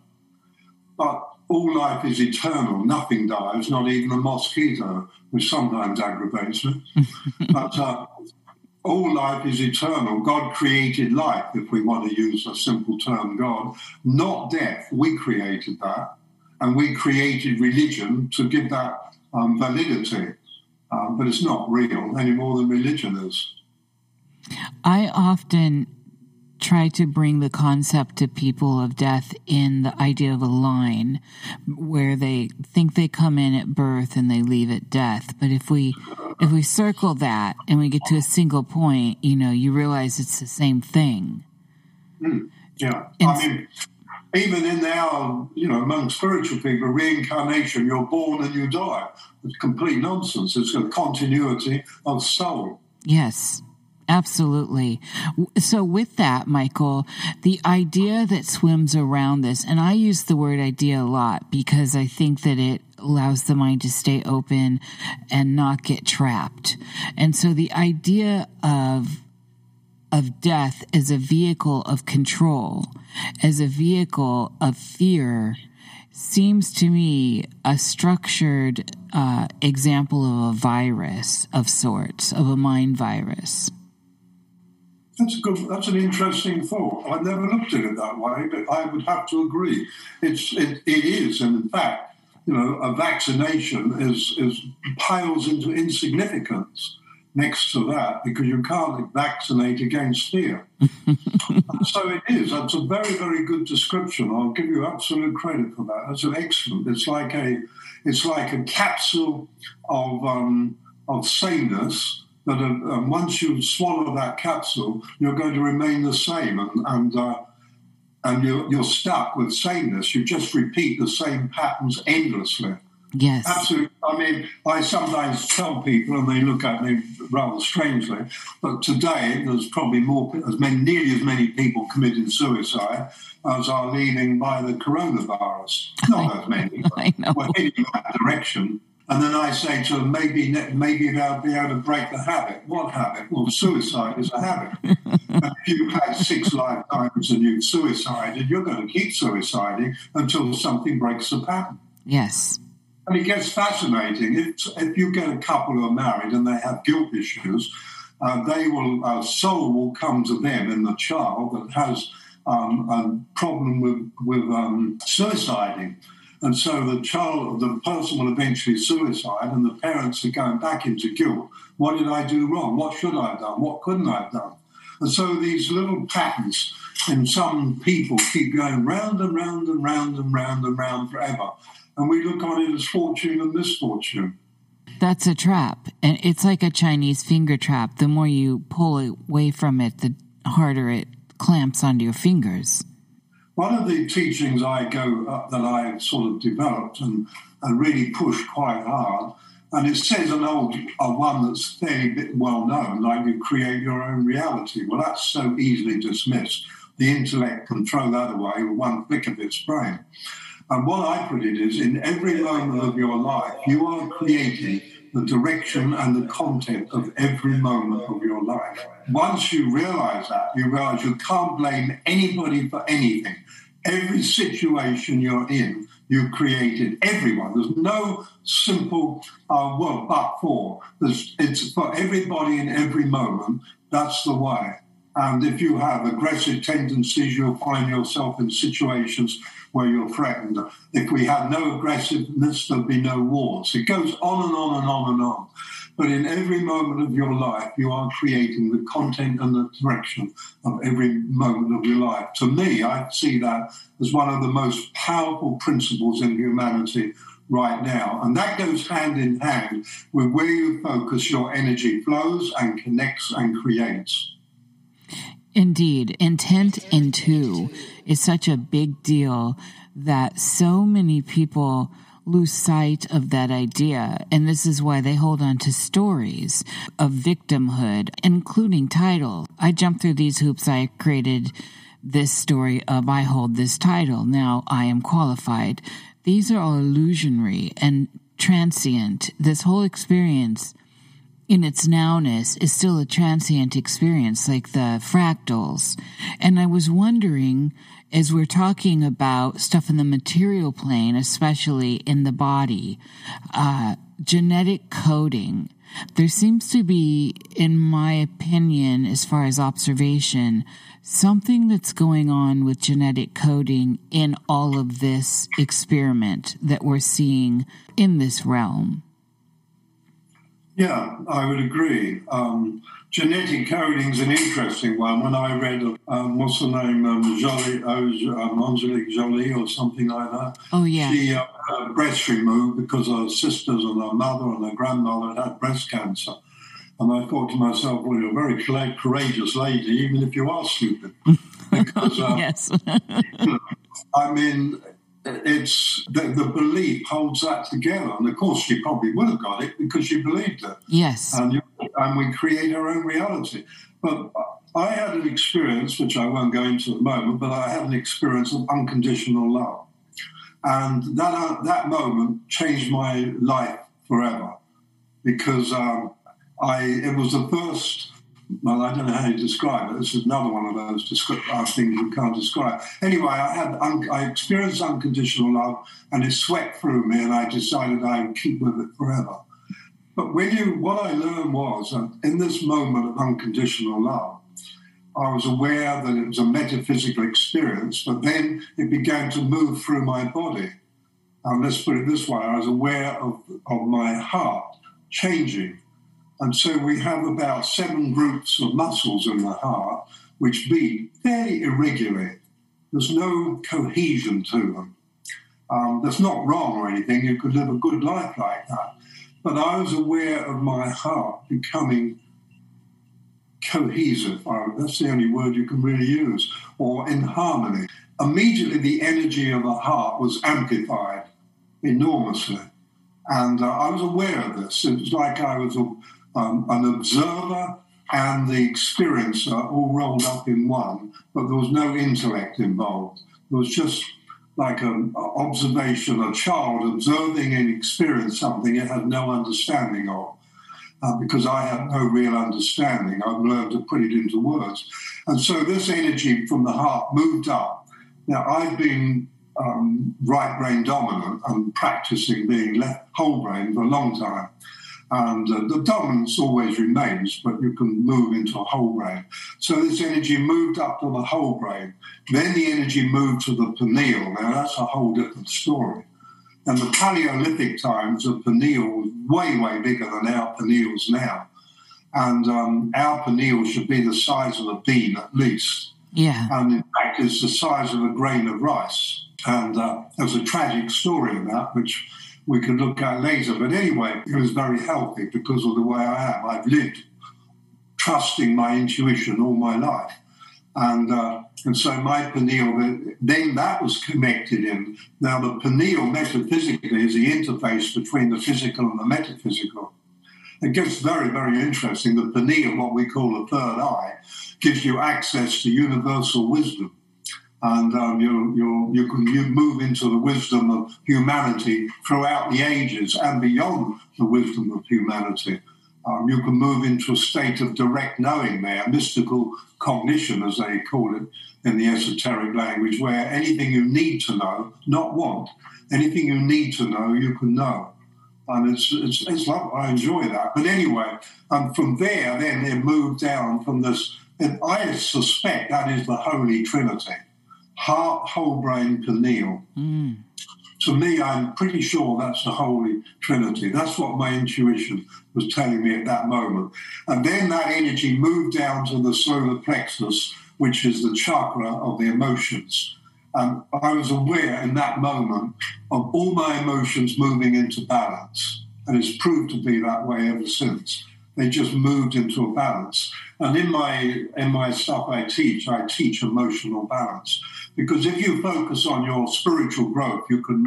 But all life is eternal. Nothing dies, not even a mosquito, which sometimes aggravates me. (laughs) but uh, all life is eternal. God created life, if we want to use a simple term, God, not death. We created that. And we created religion to give that um, validity um, but it's not real any more than religion is. I often try to bring the concept to people of death in the idea of a line where they think they come in at birth and they leave at death but if we if we circle that and we get to a single point you know you realize it's the same thing mm, yeah and i mean even in our, you know, among spiritual people, reincarnation, you're born and you die. It's complete nonsense. It's a continuity of soul. Yes. Absolutely. So, with that, Michael, the idea that swims around this, and I use the word idea a lot because I think that it allows the mind to stay open and not get trapped. And so, the idea of of death as a vehicle of control, as a vehicle of fear, seems to me a structured uh, example of a virus of sorts, of a mind virus. That's good. That's an interesting thought. I've never looked at it that way, but I would have to agree. It's it, it is, and in fact, you know, a vaccination is is pales into insignificance next to that because you can't vaccinate against fear. (laughs) so it is. That's a very, very good description. I'll give you absolute credit for that. That's an excellent. It's like a, it's like a capsule of um, of sameness. That uh, once you swallow that capsule, you're going to remain the same. And, and uh, and you're, you're stuck with sameness. You just repeat the same patterns endlessly. Yes. Absolutely. I mean, I sometimes tell people, and they look at me rather strangely, but today there's probably more, as many, nearly as many people committing suicide as are leaving by the coronavirus. Not as many, (laughs) but we're heading in that direction. And then I say to them, maybe maybe they'll be able to break the habit. What habit? Well, suicide is a habit. if (laughs) you've had six lifetimes and you've suicided, you're going to keep suiciding until something breaks the pattern. Yes. And it gets fascinating. If, if you get a couple who are married and they have guilt issues, uh, they will, a soul will come to them in the child that has um, a problem with, with um, suiciding. And so the child, the person will eventually suicide, and the parents are going back into guilt. What did I do wrong? What should I have done? What couldn't I have done? And so these little patterns in some people keep going round and round and round and round and round forever. And we look on it as fortune and misfortune. That's a trap. And it's like a Chinese finger trap. The more you pull away from it, the harder it clamps onto your fingers. One of the teachings I go uh, that I sort of developed and, and really pushed quite hard, and it says an old a one that's fairly well known, like you create your own reality. Well, that's so easily dismissed. The intellect can throw that away with one flick of its brain. And what I put it is, in every moment of your life, you are creating the direction and the content of every moment of your life. Once you realize that, you realize you can't blame anybody for anything. Every situation you're in, you created everyone. There's no simple uh, but for. There's, it's for everybody in every moment. That's the way. And if you have aggressive tendencies, you'll find yourself in situations where you're threatened. If we had no aggressiveness, there'd be no wars. It goes on and on and on and on. But in every moment of your life, you are creating the content and the direction of every moment of your life. To me, I see that as one of the most powerful principles in humanity right now. And that goes hand in hand with where you focus, your energy flows and connects and creates. Indeed, intent into is such a big deal that so many people lose sight of that idea. And this is why they hold on to stories of victimhood, including title. I jumped through these hoops. I created this story of I hold this title. Now I am qualified. These are all illusionary and transient. This whole experience in its nowness is still a transient experience like the fractals. And I was wondering, as we're talking about stuff in the material plane, especially in the body, uh, genetic coding, there seems to be, in my opinion, as far as observation, something that's going on with genetic coding in all of this experiment that we're seeing in this realm. Yeah, I would agree. Um, genetic coding is an interesting one. When I read, um, what's the name, um, Jolie, um, Angelique Jolie or something like that. Oh, yeah. She uh, had breast removed because her sisters and her mother and her grandmother had had breast cancer. And I thought to myself, well, you're a very courageous lady, even if you are stupid. (laughs) Because, uh, yes. (laughs) I mean, it's the, the, belief holds that together. And of course, she probably would have got it because she believed it. Yes. And, you, and we create our own reality. But I had an experience, which I won't go into at the moment, but I had an experience of unconditional love. And that, uh, that moment changed my life forever because um, I, it was the first well, I don't know how you describe it. Is another one of those descri- uh, things you can't describe. Anyway, I had un- I experienced unconditional love, and it swept through me, and I decided I would keep with it forever. But when you, what I learned was that in this moment of unconditional love, I was aware that it was a metaphysical experience, but then it began to move through my body. And let's put it this way: I was aware of, of my heart changing and so we have about seven groups of muscles in the heart which beat fairly irregularly. There's no cohesion to them. Um, that's not wrong or anything. You could live a good life like that. But I was aware of my heart becoming cohesive. That's the only word you can really use, or in harmony. immediately the energy of the heart was amplified enormously. And uh, I was aware of this. It was like I was a, um, an observer and the experiencer all rolled up in one, but there was no intellect involved. It was just like an observation, a child observing and experiencing something it had no understanding of. Uh, because I had no real understanding. I've learned to put it into words. And so this energy from the heart moved up. Now, I've been um, right brain dominant and practicing being left whole brain for a long time. And uh, the dominance always remains, but you can move into a whole brain. So this energy moved up to the whole brain. Then the energy moved to the pineal. Now that's a whole different story. And the Paleolithic times, the pineal was way, way bigger than our pineals now. And um, our pineal should be the size of a bean at least. Yeah. And in fact, it's the size of a grain of rice. And uh, there's a tragic story that, which we can look at later. But anyway, it was very healthy because of the way I am. I've lived trusting my intuition all my life. And uh, and so my pineal, then that was connected in. Now the pineal metaphysically is the interface between the physical and the metaphysical. It gets very, very interesting. The pineal, what we call the third eye, gives you access to universal wisdom and um, you, you, you can move into the wisdom of humanity throughout the ages and beyond the wisdom of humanity. Um, you can move into a state of direct knowing there, mystical cognition, as they call it in the esoteric language, where anything you need to know, not want, anything you need to know, you can know. And it's, it's, it's like, I enjoy that. But anyway, um, from there, then it moved down from this, I suspect that is the Holy Trinity heart, whole brain, pineal. Mm. To me, I'm pretty sure that's the Holy Trinity. That's what my intuition was telling me at that moment. And then that energy moved down to the solar plexus, which is the chakra of the emotions. And I was aware in that moment of all my emotions moving into balance. And it's proved to be that way ever since. They just moved into a balance. And in my in my stuff I teach, I teach emotional balance. Because if you focus on your spiritual growth, you can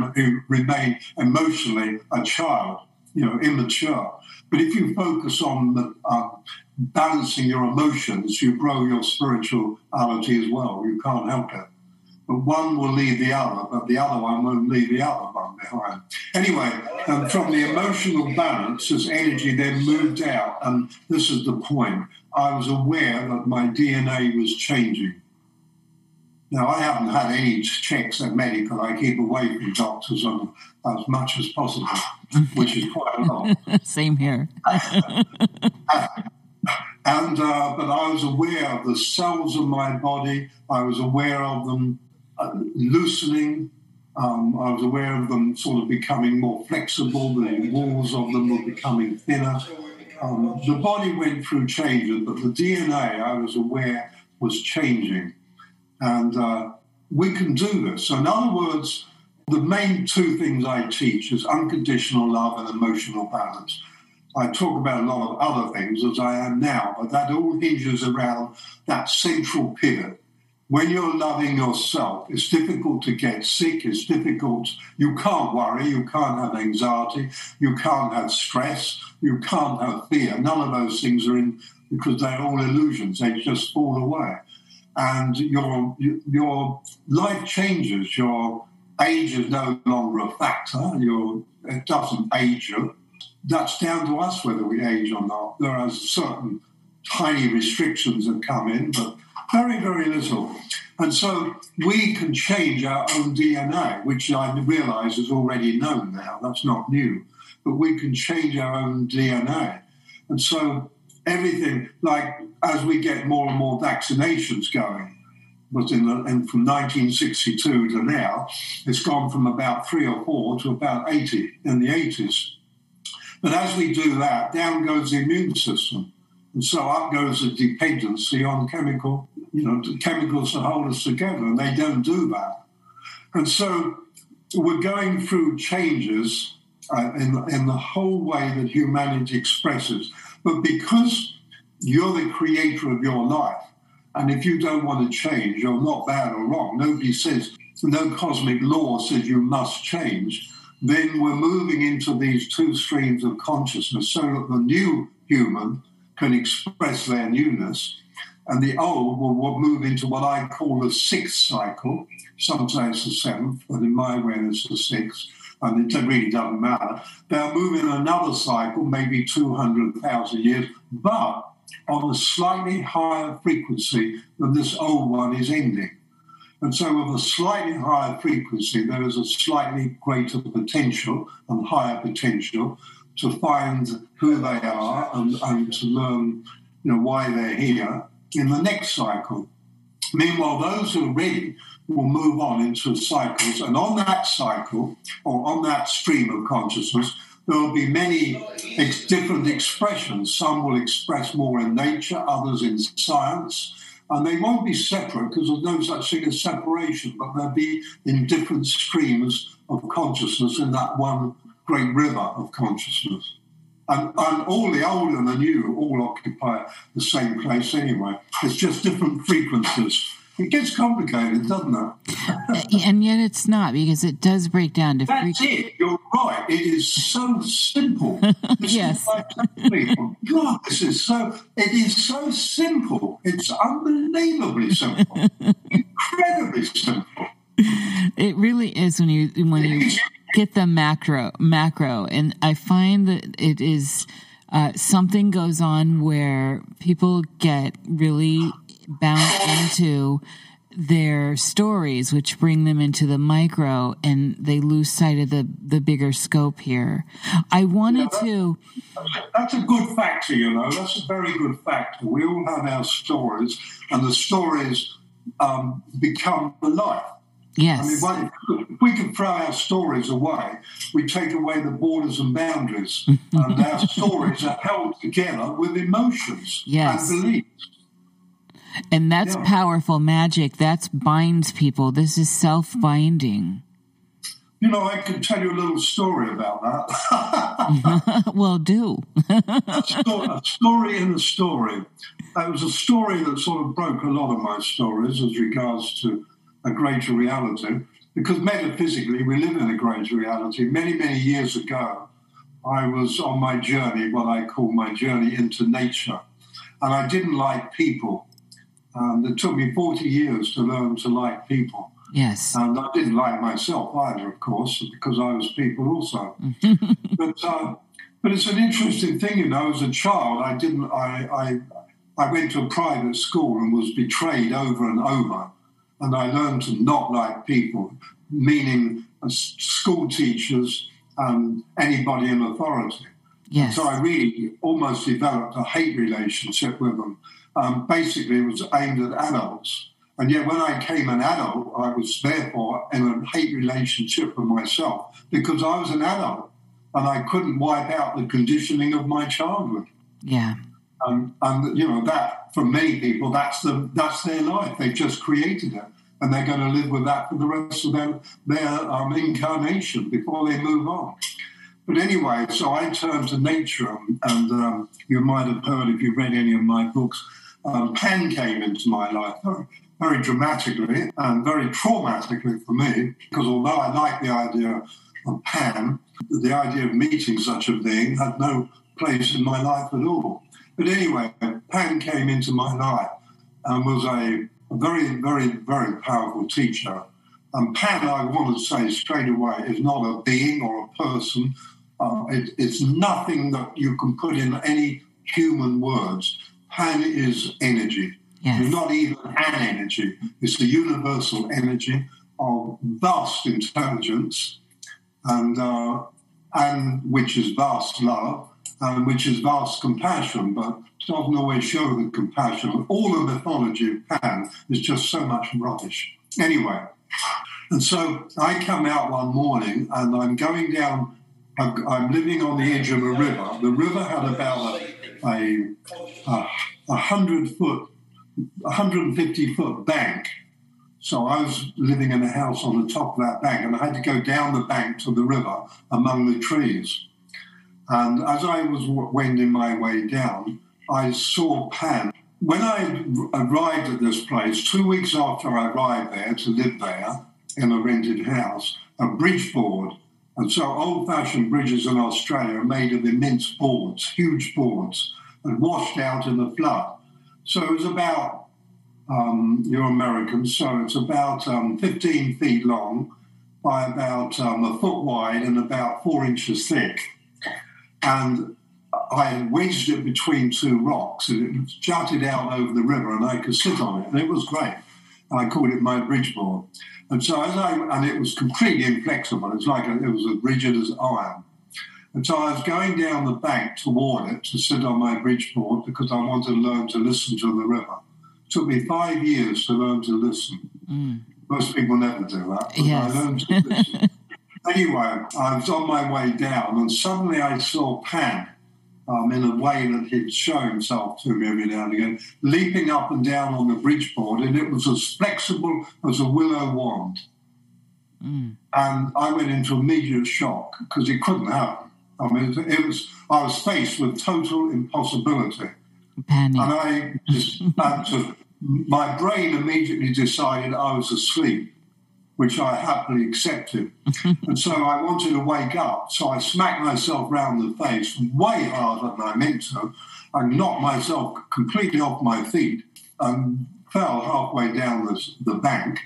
remain emotionally a child, you know, immature. But if you focus on the, uh, balancing your emotions, you grow your spirituality as well. You can't help it. But one will leave the other, but the other one won't leave the other one behind. Anyway, um, from the emotional balance, as energy then moved out, and this is the point, I was aware that my DNA was changing. Now, I haven't had any checks at medical. I keep away from doctors on, as much as possible, (laughs) which is quite a lot. (laughs) Same here. (laughs) and uh, but I was aware of the cells of my body. I was aware of them uh, loosening. Um, I was aware of them sort of becoming more flexible. The walls of them were becoming thinner. Um, the body went through changes, but the DNA I was aware was changing. And uh, we can do this. So, in other words, the main two things I teach is unconditional love and emotional balance. I talk about a lot of other things as I am now, but that all hinges around that central pivot. When you're loving yourself, it's difficult to get sick, it's difficult. You can't worry, you can't have anxiety, you can't have stress, you can't have fear. None of those things are in because they're all illusions, they just fall away and your your life changes. Your age is no longer a factor. Your it doesn't age you. That's down to us whether we age or not. There are certain tiny restrictions that come in, but very very little. And so we can change our own DNA, which I realise is already known now. That's not new, but we can change our own DNA. And so everything, like as we get more and more vaccinations going, was in, the, from 1962 to now, it's gone from about three or four to about 80 in the 80s. But as we do that, down goes the immune system. And so up goes the dependency on chemical, you know, chemicals that hold us together, and they don't do that. And so we're going through changes uh, in, in the whole way that humanity expresses. But because you're the creator of your life, And if you don't want to change, you're not bad or wrong. Nobody says, no cosmic law says you must change. Then we're moving into these two streams of consciousness so that the new human can express their newness. And the old will, move into what I call the sixth cycle. Some say it's the seventh, but in my it's the sixth. And it really doesn't matter. They'll move in another cycle, maybe 200,000 years, but on a slightly higher frequency than this old one is ending. And so, with a slightly higher frequency, there is a slightly greater potential and higher potential to find who they are and, and to learn you know, why they're here in the next cycle. Meanwhile, those who are ready will move on into cycles, and on that cycle or on that stream of consciousness, there will be many ex- different expressions. Some will express more in nature, others in science, and they won't be separate because there's no such thing as separation, but they'll be in different streams of consciousness in that one great river of consciousness. And, and all the old and the new all occupy the same place anyway. It's just different frequencies. It gets complicated, doesn't it? and yet it's not because it does break down to That's it. You're right. It is so simple. (laughs) yes. God, this is so. It is so simple. It's unbelievably simple. (laughs) Incredibly simple. It really is when you when you get the macro macro, and I find that it is. Uh, something goes on where people get really bound into their stories, which bring them into the micro, and they lose sight of the the bigger scope here. I wanted yeah, to. That's a good factor, you know. That's a very good factor. We all have our stories, and the stories um, become the life. Yes. I mean, if we could throw our stories away, we take away the borders and boundaries, and our (laughs) stories are held together with emotions yes. and beliefs. And that's yeah. powerful magic. That's binds people. This is self binding. You know, I could tell you a little story about that. (laughs) well, do. (laughs) a, story, a story in a story. It was a story that sort of broke a lot of my stories as regards to a greater reality. Because metaphysically, we live in a greater reality. Many, many years ago, I was on my journey, what I call my journey into nature. And I didn't like people. Um, it took me 40 years to learn to like people. Yes. And I didn't like myself either, of course, because I was people also. (laughs) but uh, but it's an interesting thing, you know. As a child, I didn't. I, I I went to a private school and was betrayed over and over, and I learned to not like people, meaning school teachers and anybody in authority. Yes. So I really almost developed a hate relationship with them um, basically it was aimed at adults. And yet, when I came an adult, I was therefore in a hate relationship with myself because I was an adult and I couldn't wipe out the conditioning of my childhood. Yeah. Um, and you know that for many people, that's the that's their life. They've just created it, and they're going to live with that for the rest of their their um, incarnation before they move on. But anyway, so I turned to nature, and, and um, you might have heard if you've read any of my books um, Pan came into my life very, very dramatically and very traumatically for me, because although I like the idea of Pan, the idea of meeting such a being had no place in my life at all. But anyway, Pan came into my life and was a, a very, very, very powerful teacher. And Pan, I want to say straight away, is not a being or a person. Uh, it, it's nothing that you can put in any human words. Pan is energy. Yes. Not even an energy. It's the universal energy of vast intelligence, and uh, and which is vast love, and which is vast compassion, but doesn't always show the compassion. All the mythology of Pan is just so much rubbish. Anyway, and so I come out one morning and I'm going down. I'm living on the edge of a river. The river had about a a, a, a hundred foot, 150 foot bank. So I was living in a house on the top of that bank, and I had to go down the bank to the river among the trees. And as I was wending my way down, I saw Pan when I arrived at this place, two weeks after I arrived there to live there in a rented house, a bridge board, and so old fashioned bridges in Australia are made of immense boards, huge boards, and washed out in the flood. So it was about, um, you're American, so it's about um, 15 feet long by about um, a foot wide and about four inches thick. And I wedged it between two rocks and it jutted out over the river and I could sit on it and it was great. And I called it my bridge board. And so as I, and it was completely inflexible. It's like a, it was as rigid as iron. And so I was going down the bank toward it to sit on my bridge board because I wanted to learn to listen to the river. It took me five years to learn to listen. Mm. Most people never do that. Yes. I learned to listen. (laughs) anyway, I was on my way down and suddenly I saw Pan um, in a way that he'd show himself to me every now and again, leaping up and down on the bridgeboard, and it was as flexible as a willow wand. Mm. And I went into immediate shock because it couldn't happen. I mean, it was I was faced with total impossibility, Panic. and I just, to, my brain immediately decided I was asleep which I happily accepted. (laughs) and so I wanted to wake up. So I smacked myself round the face way harder than I meant to. I knocked myself completely off my feet and fell halfway down the, the bank.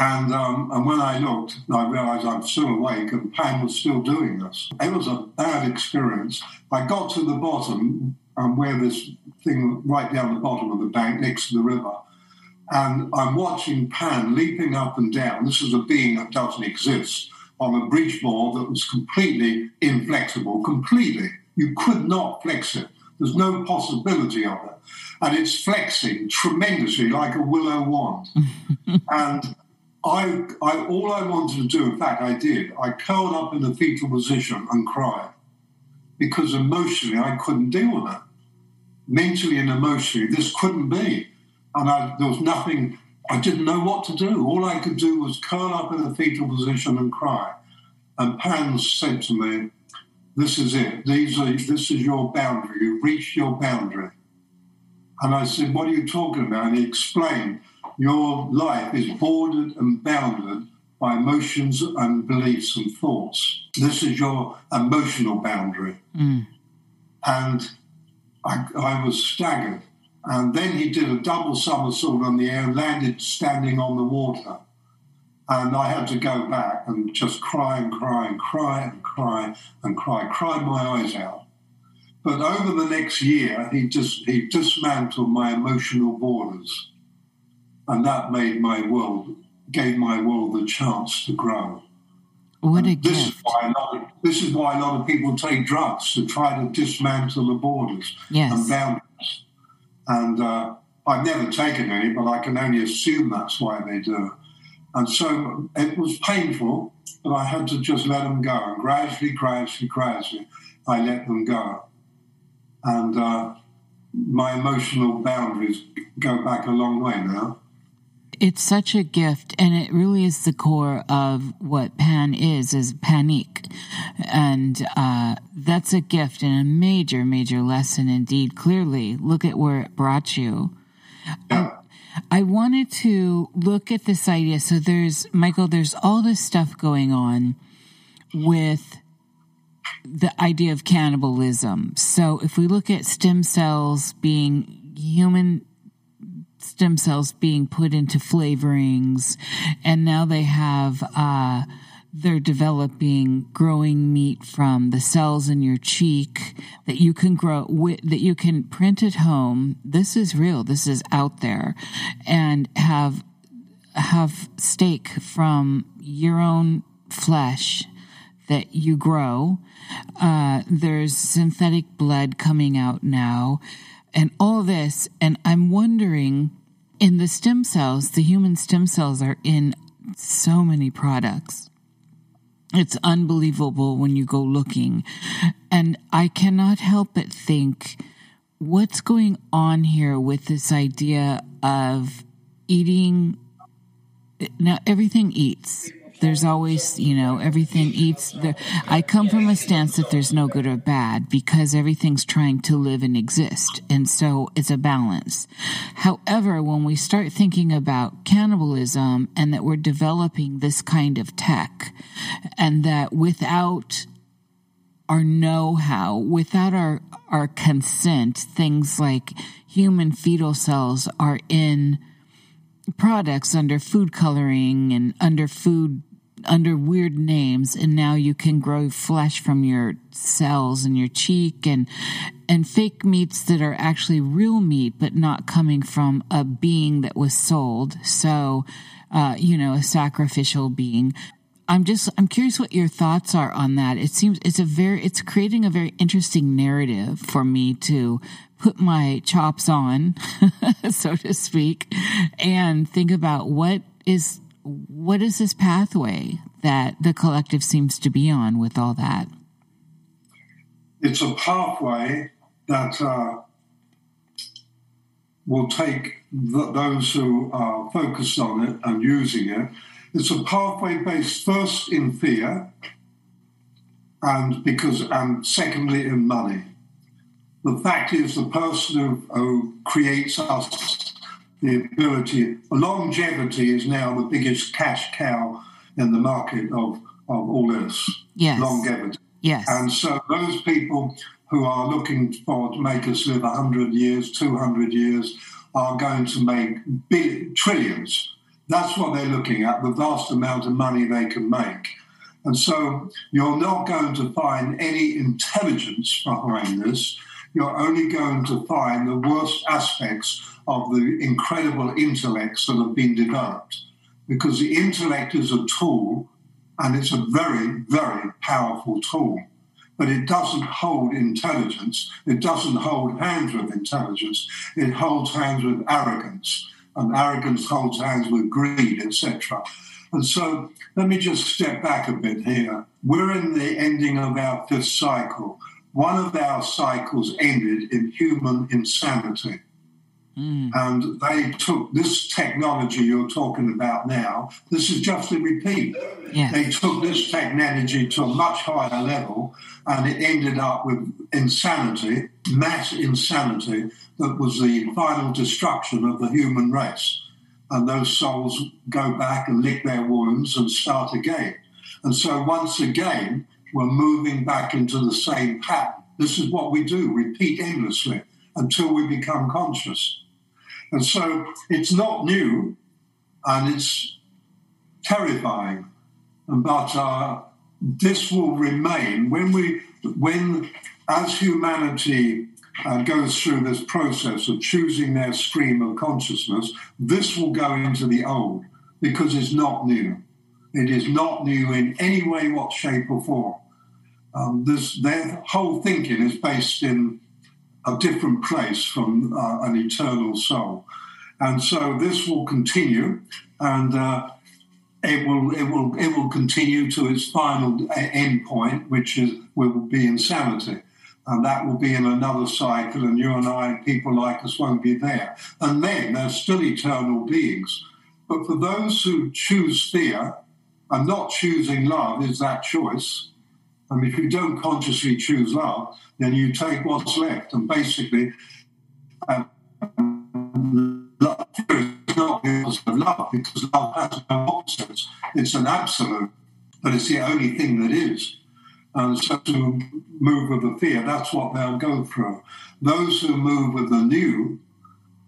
And, um, and when I looked, I realized I'm still awake and Pan was still doing this. It was a bad experience. I got to the bottom, um, where this thing right down the bottom of the bank next to the river and I'm watching Pan leaping up and down. This is a being that doesn't exist on a bridge board that was completely inflexible, completely. You could not flex it. There's no possibility of it. And it's flexing tremendously like a willow wand. (laughs) and I, I, all I wanted to do, in fact, I did, I curled up in the fetal position and cried because emotionally I couldn't deal with it. Mentally and emotionally, this couldn't be and I, there was nothing. I didn't know what to do. All I could do was curl up in a fetal position and cry. And Pans said to me, "This is it. These are. This is your boundary. You've reached your boundary." And I said, "What are you talking about?" And he explained, "Your life is bordered and bounded." By emotions and beliefs and thoughts. This is your emotional boundary. Mm. And I, I was staggered and then he did a double somersault on the air and landed standing on the water. And I had to go back and just cry and cry and cry and cry and cry, cry my eyes out. But over the next year, he just he dismantled my emotional borders, and that made my world gave my world the chance to grow. What a this gift! Is why a lot of, this is why a lot of people take drugs to try to dismantle the borders yes. and boundaries. And uh, I've never taken any, but I can only assume that's why they do. And so it was painful, but I had to just let them go. And gradually, gradually, gradually, I let them go. And uh, my emotional boundaries go back a long way now. It's such a gift, and it really is the core of what Pan is, is panique. And uh, that's a gift and a major, major lesson indeed. Clearly, look at where it brought you. Yeah. I wanted to look at this idea. So there's, Michael, there's all this stuff going on with the idea of cannibalism. So if we look at stem cells being human stem cells being put into flavorings, and now they have uh, they're developing growing meat from the cells in your cheek that you can grow that you can print at home. This is real. This is out there, and have have steak from your own flesh that you grow. Uh, there's synthetic blood coming out now and all this. And I'm wondering in the stem cells, the human stem cells are in so many products. It's unbelievable when you go looking. And I cannot help but think what's going on here with this idea of eating. Now, everything eats there's always, you know, everything eats. The, I come from a stance that there's no good or bad because everything's trying to live and exist. And so it's a balance. However, when we start thinking about cannibalism and that we're developing this kind of tech and that without our know-how, without our, our consent, things like human fetal cells are in products under food coloring and under food under weird names and now you can grow flesh from your cells in your cheek and and fake meats that are actually real meat but not coming from a being that was sold. So uh, you know a sacrificial being. I'm just i'm curious what your thoughts are on that. It seems it's a very it's creating a very interesting narrative for me to put my chops on, (laughs) so to speak, and think about what is what is this pathway that the collective seems to be on with all that? It's a pathway that uh, will take those who are focused on it and using it. It's a pathway based first in fear, and because and secondly in money. The fact is, the person who, who creates us the ability, longevity is now the biggest cash cow in the market of, of all this. Yes. Longevity. Yes. And so those people who are looking for to make us live 100 years, 200 years, are going to make billions, trillions. That's what they're looking at, the vast amount of money they can make. And so you're not going to find any intelligence behind this you're only going to find the worst aspects of the incredible intellects that have been developed. Because the intellect is a tool, and it's a very, very powerful tool. But it doesn't hold intelligence. It doesn't hold hands with intelligence. It holds hands with arrogance. And arrogance holds hands with greed, etc. And so let me just step back a bit here. We're in the ending of our fifth cycle one of our cycles ended in human insanity. Mm. And they took this technology you're talking about now, this is just a repeat. Yes. They took this technology to a much higher level and it ended up with insanity, mass insanity, that was the final destruction of the human race. And those souls go back and lick their wounds and start again. And so, once again, we're moving back into the same pattern. This is what we do, repeat endlessly until we become conscious. And so it's not new and it's terrifying. But uh, this will remain when we, when as humanity uh, goes through this process of choosing their stream of consciousness, this will go into the old because it's not new. It is not new in any way, what shape, or form. Um, their whole thinking is based in a different place from uh, an eternal soul. And so this will continue, and uh, it will it will it will continue to its final end point, which is will be insanity, and that will be in another cycle. And you and I, people like us, won't be there. And then they're still eternal beings. But for those who choose fear and not choosing love, is that choice? And if you don't consciously choose love, then you take what's left. And basically, um, love is not because of love, because love has no opposites. It's an absolute, but it's the only thing that is. And so to move with the fear, that's what they'll go through. Those who move with the new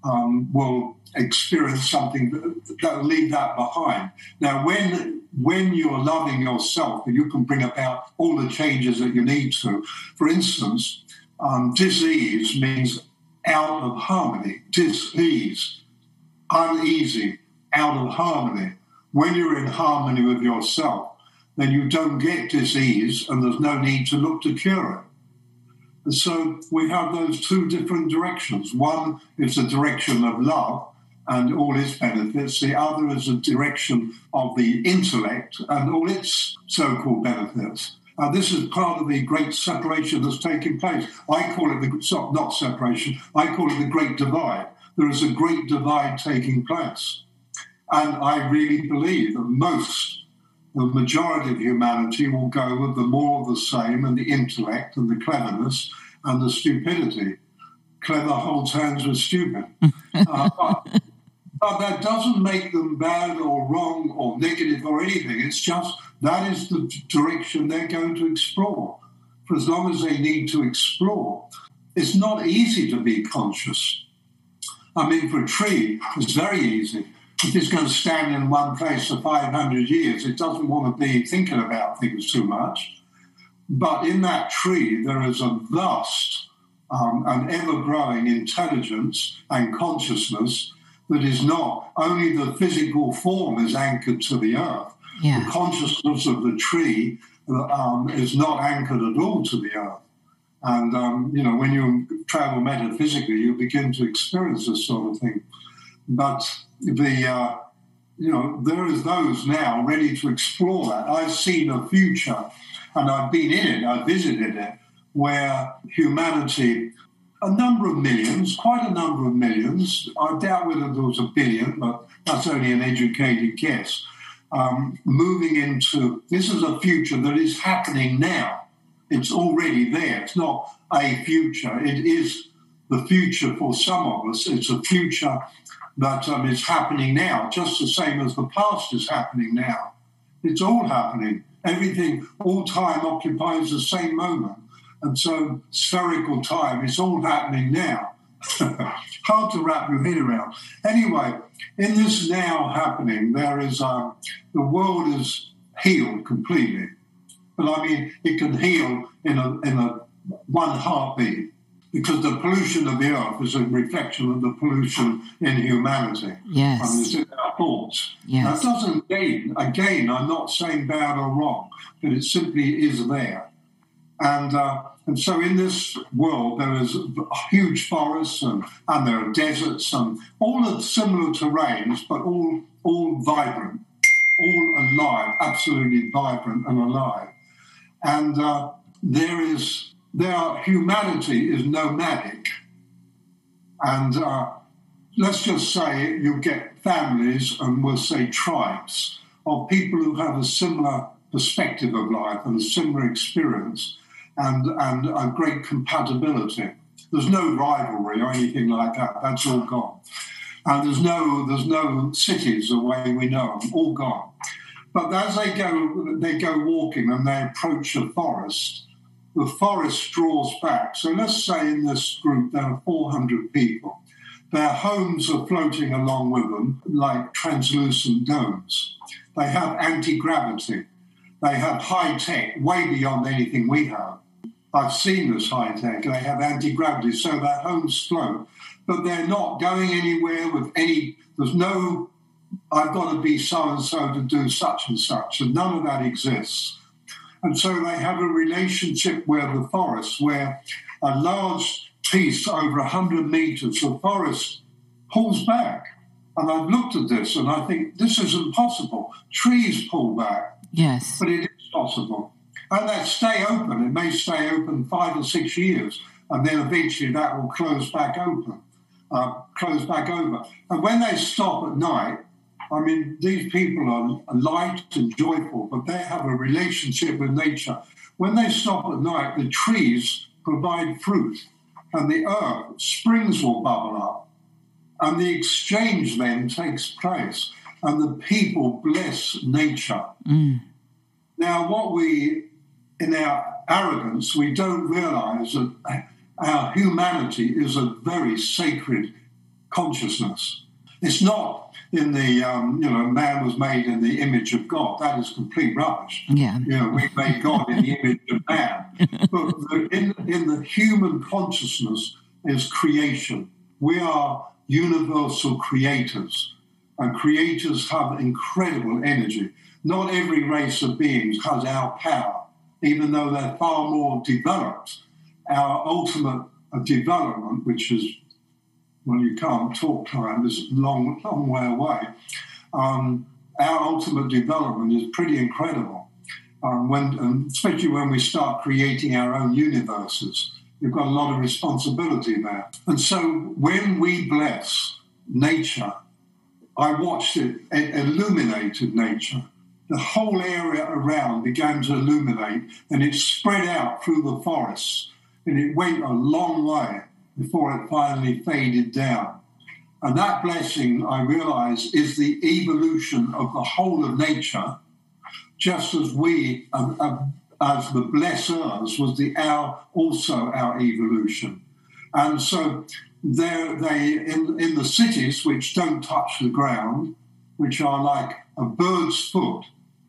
um, will experience something that will leave that behind. Now, when when you're loving yourself, you can bring about all the changes that you need to. For instance, um, disease means out of harmony. Disease, uneasy, out of harmony. When you're in harmony with yourself, then you don't get disease, and there's no need to look to cure it. And so we have those two different directions. One is the direction of love and all its benefits, the other is the direction of the intellect and all its so called benefits. And this is part of the great separation that's taking place. I call it the not separation, I call it the great divide. There is a great divide taking place. And I really believe that most the majority of humanity will go with the more of the same and the intellect and the cleverness and the stupidity. Clever holds hands with stupid. (laughs) uh, but, but that doesn't make them bad or wrong or negative or anything. It's just that is the direction they're going to explore. For as long as they need to explore, it's not easy to be conscious. I mean, for a tree, it's very easy if it's going to stand in one place for 500 years, it doesn't want to be thinking about things too much. But in that tree, there is a vast um, and ever growing intelligence and consciousness that is not only the physical form is anchored to the earth, yeah. the consciousness of the tree um, is not anchored at all to the earth. And, um, you know, when you travel metaphysically, you begin to experience this sort of thing. But the uh, you know there is those now ready to explore that. I've seen a future, and I've been in it. I visited it where humanity, a number of millions, quite a number of millions. I doubt whether there was a billion, but that's only an educated guess. Um, moving into this is a future that is happening now. It's already there. It's not a future. It is the future for some of us. It's a future that um, is happening now, just the same as the past is happening now. It's all happening. Everything, all time occupies the same moment. And so spherical time, it's all happening now. (laughs) Hard to wrap your head around. Anyway, in this now happening, there is um, the world is healed completely. But I mean, it can heal in a in a one heartbeat because the pollution of the earth is a reflection of the pollution in humanity. Yes. And it's in our thoughts. Yes. That doesn't again, again, I'm not saying bad or wrong, but it simply is there. And uh, and so in this world there is huge forests and, and there are deserts and all of similar terrains, but all all vibrant, all alive, absolutely vibrant and alive. And uh, there is their humanity is nomadic. And uh, let's just say you get families and we'll say tribes of people who have a similar perspective of life and a similar experience and, and a great compatibility. There's no rivalry or anything like that. That's all gone. And there's no there's no cities the way we know them, all gone. But as they go they go walking and they approach a forest, the forest draws back. So let's say in this group there are 400 people. Their homes are floating along with them like translucent domes. They have anti gravity. They have high tech, way beyond anything we have. I've seen this high tech. They have anti gravity, so their homes float, but they're not going anywhere with any. There's no, I've got to be so and so to do such and such, and none of that exists. And so they have a relationship with the forest where a large piece over 100 meters of forest pulls back. And I've looked at this and I think this is impossible. Trees pull back. Yes. But it is possible. And that stay open. It may stay open five or six years, and then eventually that will close back open, uh, close back over. And when they stop at night, I mean, these people are light and joyful, but they have a relationship with nature. When they stop at night, the trees provide fruit, and the earth, springs will bubble up, and the exchange then takes place, and the people bless nature. Mm. Now, what we, in our arrogance, we don't realize that our humanity is a very sacred consciousness. It's not in the um, you know man was made in the image of God. That is complete rubbish. Yeah, you know we made God in the image of man, (laughs) but the, in in the human consciousness is creation. We are universal creators, and creators have incredible energy. Not every race of beings has our power, even though they're far more developed. Our ultimate development, which is well, you can't talk time is a long, long way away. Um, our ultimate development is pretty incredible. Um, when, especially when we start creating our own universes, we've got a lot of responsibility there. And so when we bless nature, I watched it, it illuminated nature. The whole area around began to illuminate and it spread out through the forests and it went a long way before it finally faded down. And that blessing, I realize, is the evolution of the whole of nature, just as we, as the blessers, was the our also our evolution. And so there they in, in the cities which don't touch the ground, which are like a bird's foot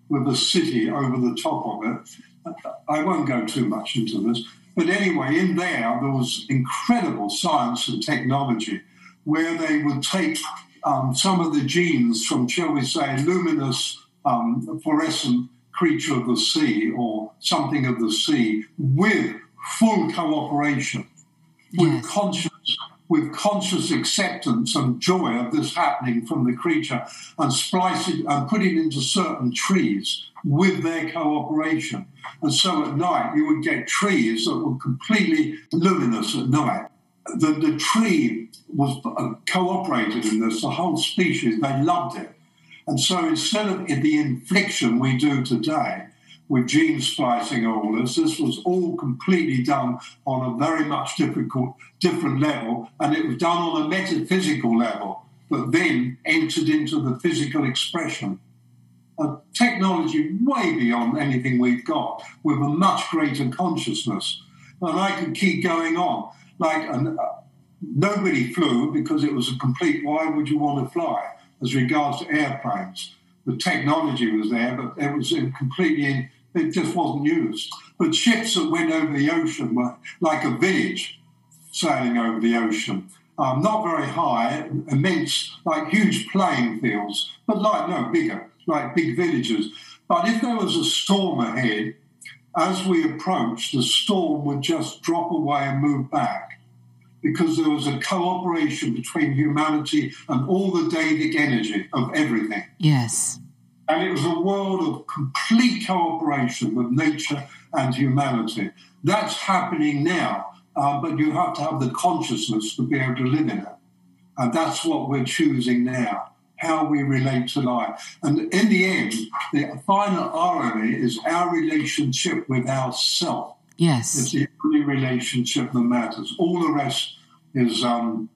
with a city over the top of it. I won't go too much into this, but anyway, in there there was incredible science and technology where they would take um, some of the genes from, shall we say, luminous um, fluorescent creature of the sea or something of the sea with full cooperation, with yes. conscious with conscious acceptance and joy of this happening from the creature and splice it and put it into certain trees with their cooperation. And so at night you would get trees that were completely luminous at night. The, the tree was uh, cooperated in this, the whole species, they loved it. And so instead of the infliction we do today, with gene splicing all this. This was all completely done on a very much difficult, different level, and it was done on a metaphysical level, but then entered into the physical expression. A technology way beyond anything we've got, with a much greater consciousness. And I could keep going on. Like, uh, nobody flew because it was a complete, why would you want to fly as regards to airplanes? The technology was there, but it was completely it just wasn't used. But ships that went over the ocean were like a village sailing over the ocean. Um, not very high, immense, like huge playing fields, but like no bigger, like big villages. But if there was a storm ahead, as we approached, the storm would just drop away and move back because there was a cooperation between humanity and all the Deic energy of everything. Yes. And it was a world of complete cooperation with nature and humanity. That's happening now, uh, but you have to have the consciousness to be able to live in it. And that's what we're choosing now how we relate to life. And in the end, the final irony is our relationship with ourself. Yes. It's the only relationship that matters. All the rest is um,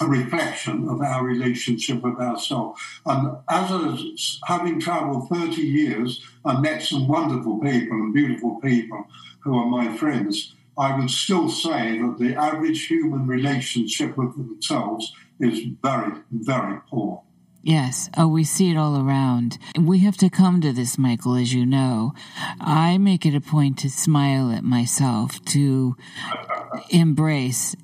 a reflection of our relationship with ourselves. And as was having traveled 30 years and met some wonderful people and beautiful people who are my friends, I would still say that the average human relationship with themselves is very, very poor. Yes. Oh, we see it all around. We have to come to this, Michael, as you know. I make it a point to smile at myself, to embrace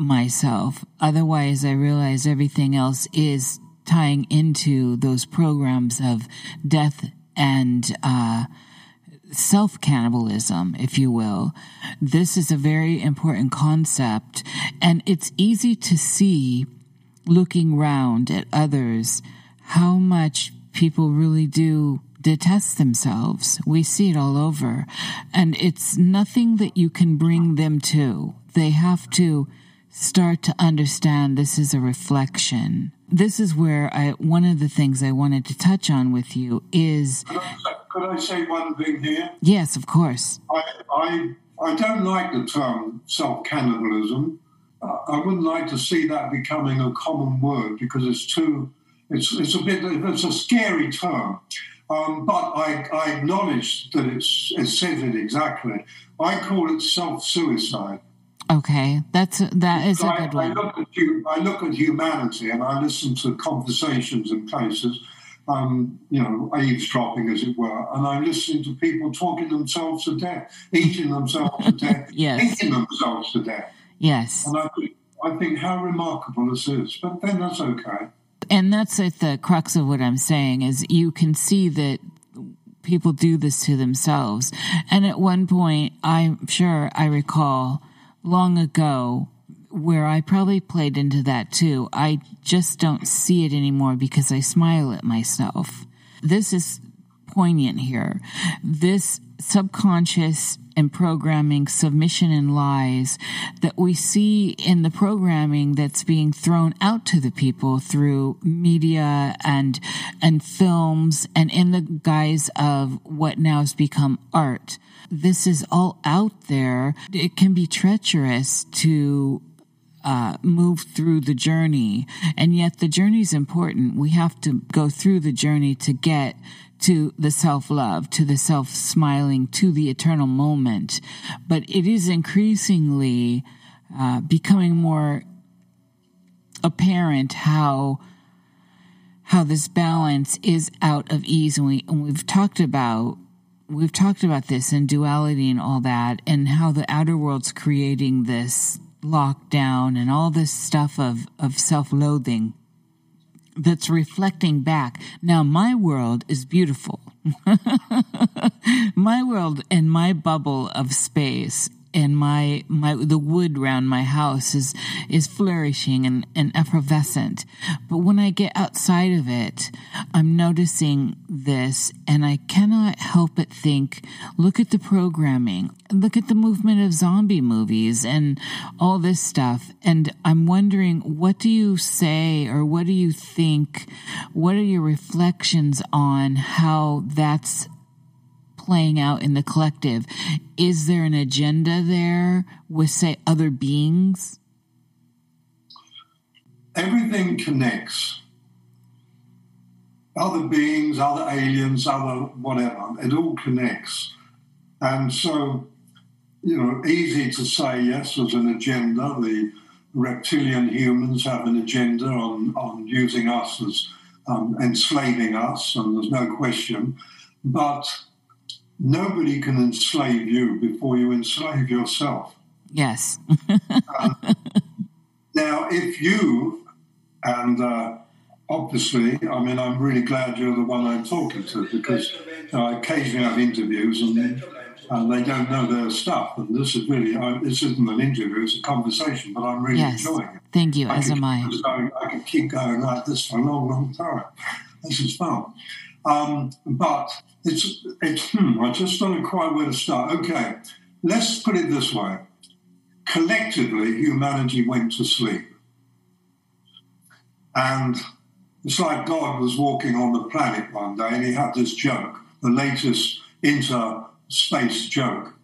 myself. Otherwise, I realize everything else is tying into those programs of death and uh, self cannibalism, if you will. This is a very important concept, and it's easy to see looking round at others how much people really do detest themselves. We see it all over, and it's nothing that you can bring them to. They have to start to understand this is a reflection. This is where I one of the things I wanted to touch on with you is could I, could I say one thing here? Yes, of course. I I, I don't like the term self cannibalism. Uh, I wouldn't like to see that becoming a common word because it's too it's it's a bit it's a scary term. Um, but I, I acknowledge that it's, it says it exactly. I call it self suicide. Okay, that's that is a good one. I look, at, I look at humanity and I listen to conversations in places, um, you know, eavesdropping as it were, and I'm listening to people talking themselves to death, eating themselves to (laughs) death, yes. eating themselves to death. Yes. And I think, I think how remarkable this is, but then that's okay. And that's at the crux of what I'm saying is you can see that people do this to themselves. And at one point, I'm sure I recall long ago where I probably played into that too. I just don't see it anymore because I smile at myself. This is poignant here. This subconscious and programming, submission and lies that we see in the programming that's being thrown out to the people through media and and films and in the guise of what now has become art. This is all out there. It can be treacherous to uh, move through the journey. And yet the journey is important. We have to go through the journey to get to the self love, to the self smiling, to the eternal moment. But it is increasingly uh, becoming more apparent how how this balance is out of ease and we and we've talked about we've talked about this and duality and all that and how the outer world's creating this lockdown and all this stuff of of self-loathing that's reflecting back. Now, my world is beautiful. (laughs) my world and my bubble of space and my my the wood around my house is is flourishing and, and effervescent. But when i get outside of it i'm noticing this and i cannot help but think look at the programming look at the movement of zombie movies and all this stuff. And i'm wondering what do you say or what do you think? What are your reflections on how that's playing out in the collective. Is there an agenda there with, say, other beings? Everything connects. Other beings, other aliens, other whatever, it all connects. And so, you know, easy to say, yes, there's an agenda. The reptilian humans have an agenda on, on using us as um, enslaving us, and there's no question. But nobody can enslave you before you enslave yourself. Yes. uh, (laughs) now, if you, and uh, obviously, I mean, I'm really glad you're the one I'm talking to because I occasionally have interviews and, and they don't know their stuff. And this is really, I, this isn't an interview, it's a conversation, but I'm really yes. enjoying it. Thank you, I as am I. Going, I could keep going like this for a long, long time. This is fun. Um, but it's, it's hmm, I just don't know quite where to start. Okay, let's put it this way. Collectively, humanity went to sleep. And it's like God was walking on the planet one day and he had this joke, the latest inter-space joke.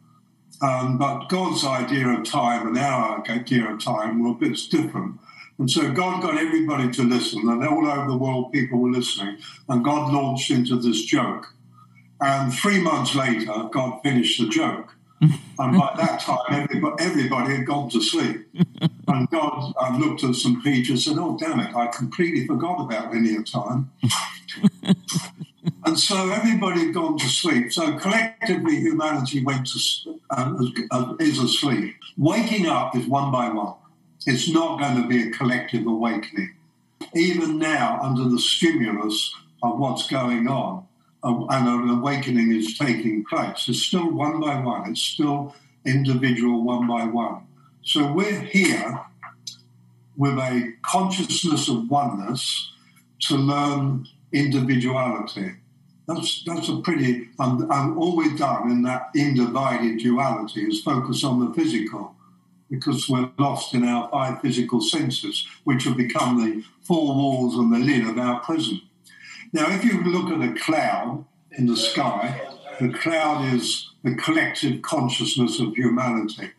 Um, but God's idea of time and our idea of time were a bit different. And so God got everybody to listen, and all over the world people were listening. And God launched into this joke. And three months later, God finished the joke. and by that time, everybody, everybody, had gone to sleep. And God I looked at St. Peter and said, Oh, damn it, I completely forgot about linear time. and so everybody had gone to sleep. So collectively, humanity went to, uh, is asleep. Waking up is one by one. It's not going to be a collective awakening. Even now, under the stimulus of what's going on, and an awakening is taking place, it's still one by one, it's still individual one by one. So we're here with a consciousness of oneness to learn individuality. That's, that's a pretty, and, and all we've done in that individed duality is focus on the physical because we're lost in our five physical senses, which have become the four walls and the lid of our prison. Now, if you look at a cloud in the sky, the cloud is the collective consciousness of humanity.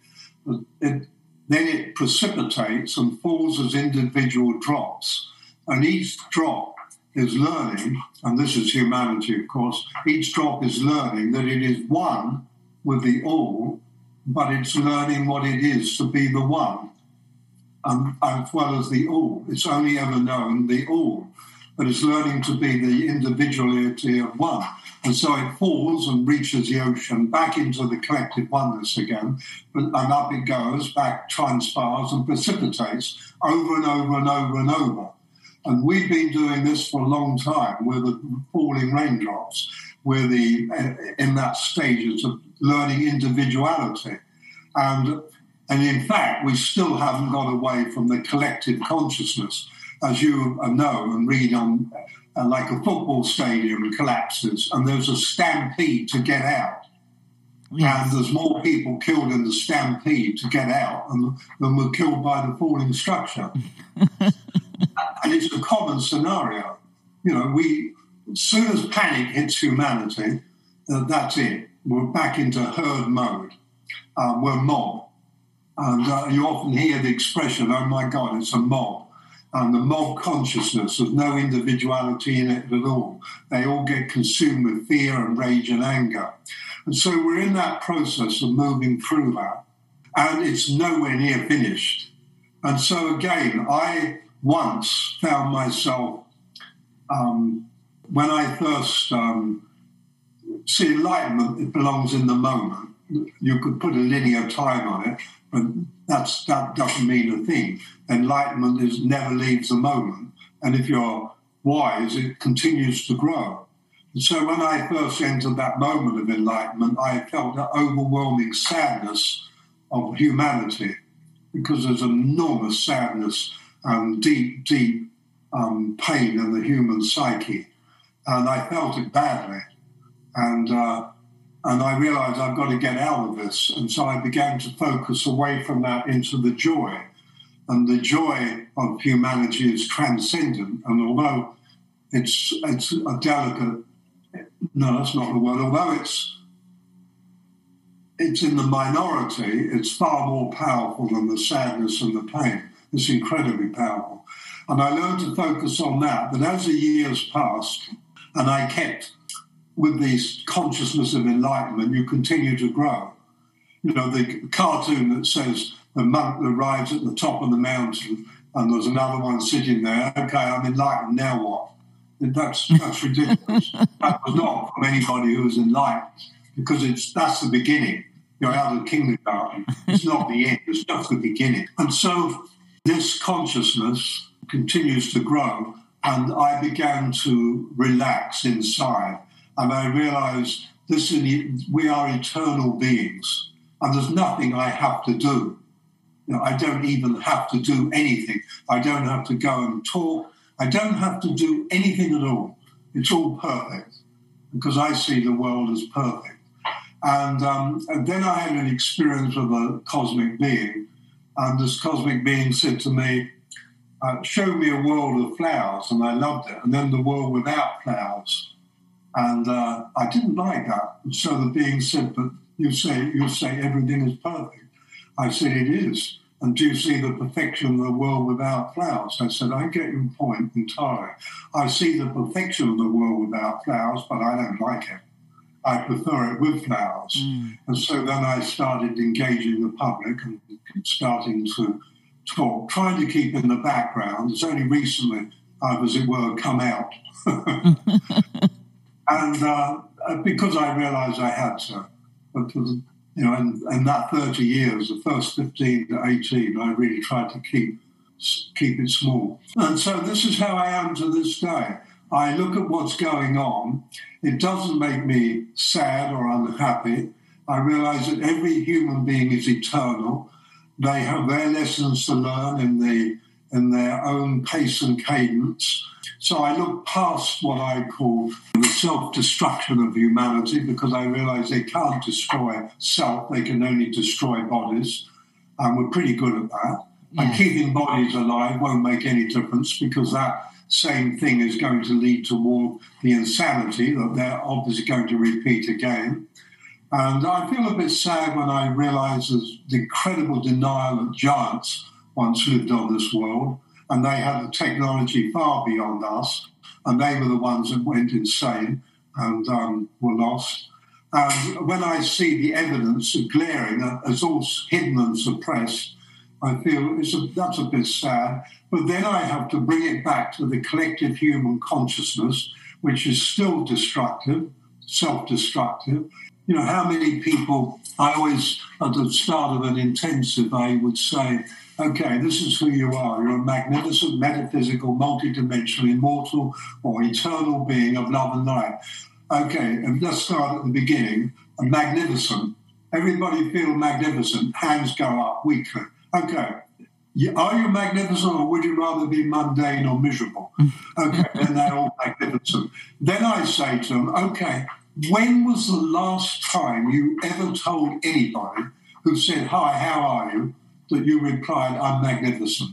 It, then it precipitates and falls as individual drops. And each drop is learning, and this is humanity, of course, each drop is learning that it is one with the all but it's learning what it is to be the one um, as well as the all. It's only ever known the all, but it's learning to be the individuality of one. And so it falls and reaches the ocean back into the collective oneness again, and up it goes, back transpires and precipitates over and over and over and over. And we've been doing this for a long time with the falling raindrops we're the eh, in that stage of learning individuality, and and in fact we still haven't got away from the collective consciousness, as you know and read on. Uh, like a football stadium collapses and there's a stampede to get out. And there's more people killed in the stampede to get out than, than were killed by the falling structure. (laughs) and it's a common scenario. You know, we as soon as panic hits humanity, uh, that's it. We're back into herd mode. Um, we're mob. And uh, you often hear the expression, oh my God, it's a mob. And the mob consciousness, there's no individuality in it at all. They all get consumed with fear and rage and anger. And so we're in that process of moving through that. And it's nowhere near finished. And so again, I once found myself um, when I first um, see enlightenment, it belongs in the moment. You could put a linear time on it, but that's that doesn't mean a thing. Enlightenment is never leaves a moment, and if you're wise, it continues to grow. And so when I first entered that moment of enlightenment, I felt an overwhelming sadness of humanity because there's enormous sadness and deep, deep um, pain in the human psyche and I felt it badly. And uh, and I realized I've got to get out of this. And so I began to focus away from that into the joy. And the joy of humanity is transcendent. And although it's it's a delicate no, that's not the word, although it's it's in the minority, it's far more powerful than the sadness and the pain. It's incredibly powerful. And I learned to focus on that. But as the years passed, and I kept with this consciousness of enlightenment, you continue to grow. You know, the cartoon that says the monk arrives at the top of the mountain and there's another one sitting there. Okay, I'm enlightened, now what? That's, that's ridiculous. (laughs) that was not from anybody who was enlightened because it's that's the beginning. You're out of kindergarten. It's not the end, it's just the beginning. And so this consciousness continues to grow and I began to relax inside. And I realized this is, we are eternal beings, and there's nothing I have to do. You know, I don't even have to do anything. I don't have to go and talk. I don't have to do anything at all. It's all perfect because I see the world as perfect. And, um, and then I had an experience with a cosmic being, and this cosmic being said to me, uh, showed me a world of flowers, and I loved it. And then the world without flowers, and uh, I didn't like that. And so the being said, "But you say you say everything is perfect." I said, "It is." And do you see the perfection of the world without flowers? I said, I get your point entirely. I see the perfection of the world without flowers, but I don't like it. I prefer it with flowers. Mm. And so then I started engaging the public and starting to talk, trying to keep in the background. It's only recently I've, as it were, come out. (laughs) (laughs) and uh, because I realised I had to. But, you know, in, in that 30 years, the first 15 to 18, I really tried to keep keep it small. And so this is how I am to this day. I look at what's going on. It doesn't make me sad or unhappy. I realize that every human being is eternal. They have their lessons to learn in the in their own pace and cadence. So I look past what I call the self-destruction of humanity because I realize they can't destroy self, they can only destroy bodies. And we're pretty good at that. Yeah. And keeping bodies alive won't make any difference because that same thing is going to lead toward the insanity that they're obviously going to repeat again. And I feel a bit sad when I realize the incredible denial that giants once lived on this world, and they had the technology far beyond us, and they were the ones that went insane and um, were lost. And when I see the evidence of glaring as all hidden and suppressed, I feel a, that's a bit sad. But then I have to bring it back to the collective human consciousness, which is still destructive, self destructive, you know, how many people, I always, at the start of an intensive, I would say, okay, this is who you are. You're a magnificent, metaphysical, multidimensional, immortal, or eternal being of love and light. Okay, and let's start at the beginning. A magnificent. Everybody feel magnificent. Hands go up weakly. Okay. Are you magnificent or would you rather be mundane or miserable? (laughs) Okay, then they're all magnificent. Then I say to them, okay, when was the last time you ever told anybody who said, Hi, how are you? That you replied, I'm magnificent?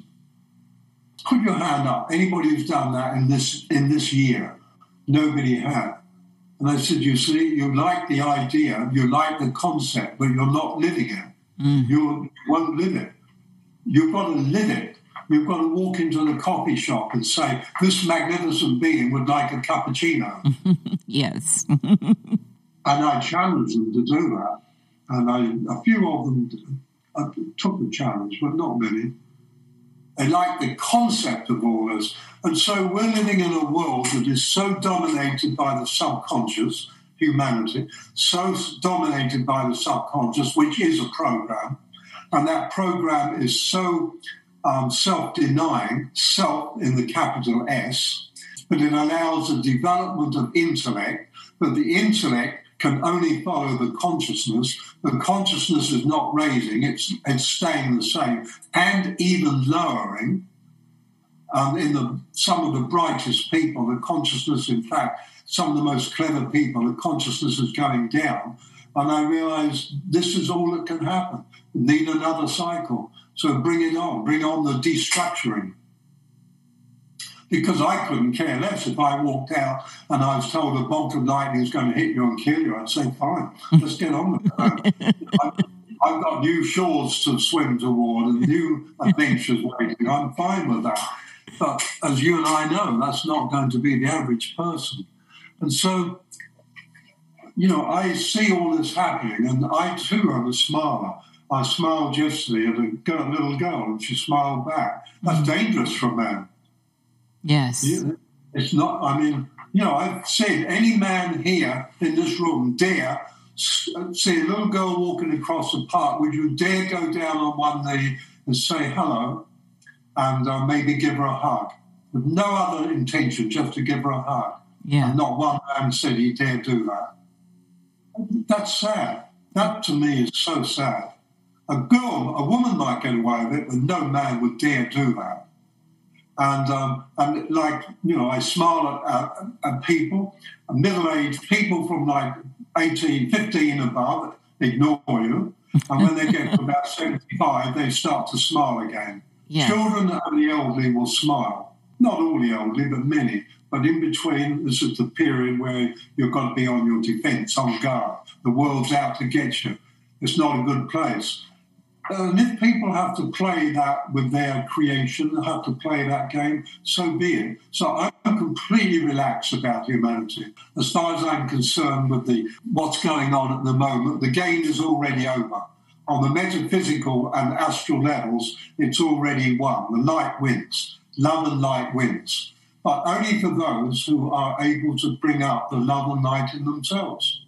Put your hand up. Anybody who's done that in this in this year? Nobody had. And I said, You see, you like the idea, you like the concept, but you're not living it. Mm. You won't live it. You've got to live it. You've got to walk into the coffee shop and say, This magnificent being would like a cappuccino. (laughs) yes. (laughs) and I challenged them to do that. And I, a few of them Took the challenge, but not many. They like the concept of all this. And so we're living in a world that is so dominated by the subconscious, humanity, so dominated by the subconscious, which is a program. And that program is so um, self denying, self in the capital S, but it allows the development of intellect, but the intellect can only follow the consciousness. The consciousness is not raising, it's, it's staying the same and even lowering. Um, in the, some of the brightest people, the consciousness, in fact, some of the most clever people, the consciousness is going down. And I realized this is all that can happen. Need another cycle. So bring it on, bring on the destructuring because I couldn't care less if I walked out and I was told a bolt of lightning is going to hit you and kill you. I'd say, fine, let's get on with it. (laughs) I've got new shores to swim toward and new adventures waiting. I'm fine with that. But as you and I know, that's not going to be the average person. And so, you know, I see all this happening, and I too am a smiler. I smiled yesterday at a girl, little girl, and she smiled back. That's mm. dangerous for a man. Yes. It's not, I mean, you know, I've said any man here in this room dare see a little girl walking across the park, would you dare go down on one knee and say hello and uh, maybe give her a hug? With no other intention, just to give her a hug. Yeah. And not one man said he dare do that. That's sad. That to me is so sad. A girl, a woman might get away with it, but no man would dare do that. And, um, and like, you know, I smile at, at, at people, middle aged people from like 18, 15 above ignore you. And when they get to (laughs) about 75, they start to smile again. Yeah. Children and the elderly will smile. Not all the elderly, but many. But in between, this is the period where you've got to be on your defense, on guard. The world's out to get you. It's not a good place. And if people have to play that with their creation, have to play that game, so be it. So I'm completely relaxed about humanity. As far as I'm concerned with the what's going on at the moment, the game is already over. On the metaphysical and astral levels, it's already won. The light wins. Love and light wins. But only for those who are able to bring out the love and light in themselves.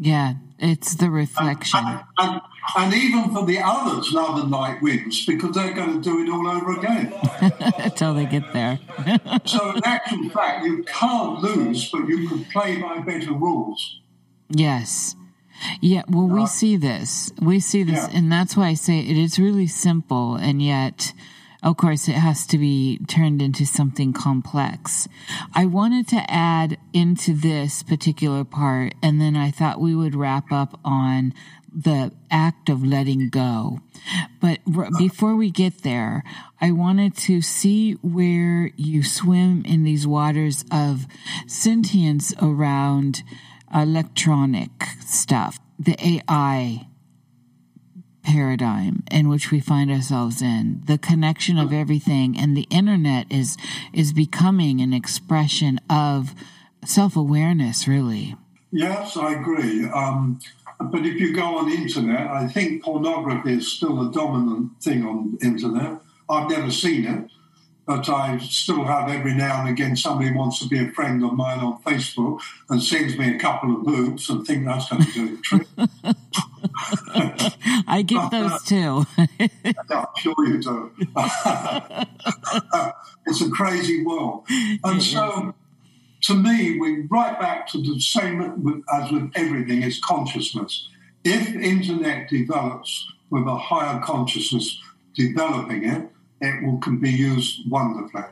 Yeah, it's the reflection. And, and, and, even for the others, love and light wins because they're going to do it all over again. (laughs) Until they get there. (laughs) so, in actual fact, you can't lose, but you can play by better rules. Yes. Yeah, well, we uh, see this. We see this, yeah. and that's why I say it is really simple, and yet of course, it has to be turned into something complex. I wanted to add into this particular part, and then I thought we would wrap up on the act of letting go. But r- uh. before we get there, I wanted to see where you swim in these waters of sentience around electronic stuff, the AI paradigm in which we find ourselves in. The connection of everything and the internet is is becoming an expression of self-awareness really. Yes i agree. Um, but if you go on internet i think pornography is still the dominant thing on internet. I've never seen it but I still have every now and again somebody wants to be a friend of mine on Facebook and sends me a couple of boobs and think that's going to do the trick. (laughs) I get those (laughs) too. I'm sure you do. (laughs) it's a crazy world. And so, to me, we're right back to the same as with everything, is consciousness. If internet develops with a higher consciousness developing it, it will, can be used wonderfully.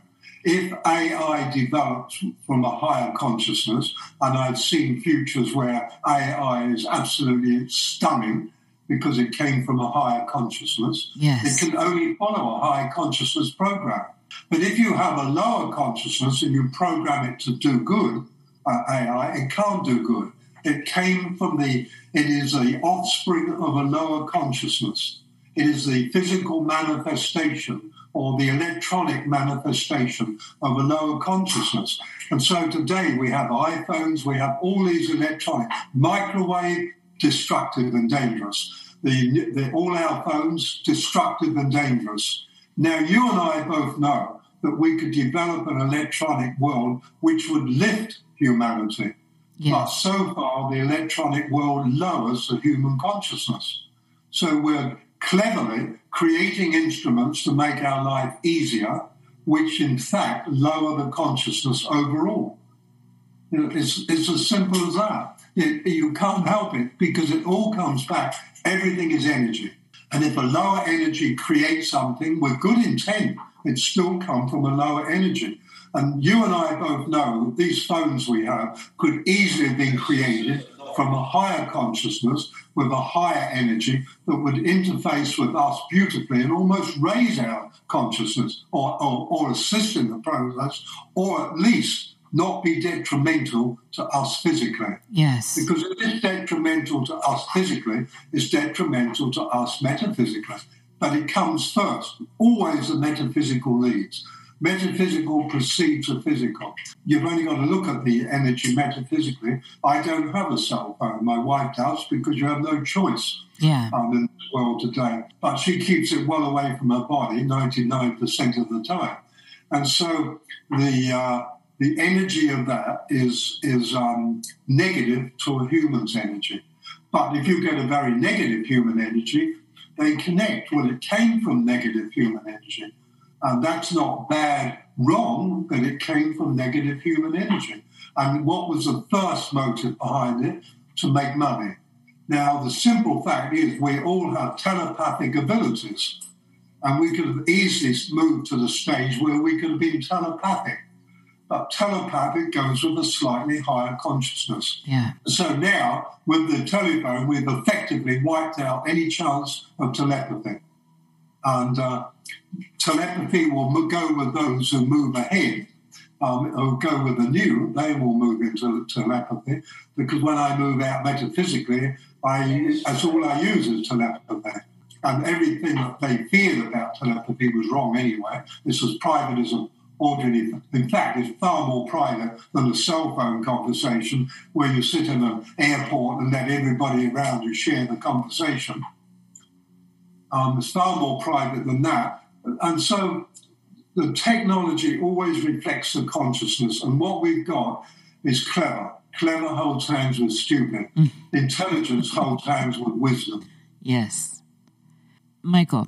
if AI develops from a higher consciousness, and I've seen futures where AI is absolutely stunning because it came from a higher consciousness, yes. it can only follow a higher consciousness program. But if you have a lower consciousness and you program it to do good, uh, AI, it can't do good. It came from the, it is the offspring of a lower consciousness. It is the physical manifestation or the electronic manifestation of a lower consciousness. And so today we have iPhones, we have all these electronic, microwave, destructive and dangerous. The, the, all our phones, destructive and dangerous. Now, you and I both know that we could develop an electronic world which would lift humanity. Yes. But so far, the electronic world lowers the human consciousness. So we're cleverly creating instruments to make our life easier, which in fact lower the consciousness overall. It's, it's as simple as that. It, you can't help it because it all comes back. Everything is energy. And if a lower energy creates something with good intent, it still come from a lower energy. And you and I both know these phones we have could easily have been created from a higher consciousness with a higher energy that would interface with us beautifully and almost raise our consciousness or, or, or assist in the process, or at least not be detrimental to us physically. Yes. Because if it's detrimental to us physically, it's detrimental to us metaphysically. But it comes first. Always the metaphysical leads. Metaphysical precedes the physical. You've only got to look at the energy metaphysically. I don't have a cell phone. My wife does because you have no choice yeah. um, in this world today. But she keeps it well away from her body 99% of the time. And so the uh, the energy of that is is um, negative to a human's energy. But if you get a very negative human energy, they connect. Well, it came from negative human energy. And that's not bad, wrong, but it came from negative human energy. And what was the first motive behind it? To make money. Now, the simple fact is we all have telepathic abilities. And we could have easily moved to the stage where we could have been telepathic. But telepathic goes with a slightly higher consciousness. Yeah. So now, with the telephone, we've effectively wiped out any chance of telepathy. And uh, telepathy will go with those who move ahead, um, who go with the new, they will move into telepathy. Because when I move out metaphysically, I, that's all I use is telepathy. And everything that they feared about telepathy was wrong anyway. This was private as an ordinary. In fact, it's far more private than a cell phone conversation where you sit in an airport and let everybody around you share the conversation. Um, it's far more private than that. And so the technology always reflects the consciousness. And what we've got is clever. Clever holds hands with stupid. Mm. Intelligence holds hands with wisdom. Yes. Michael,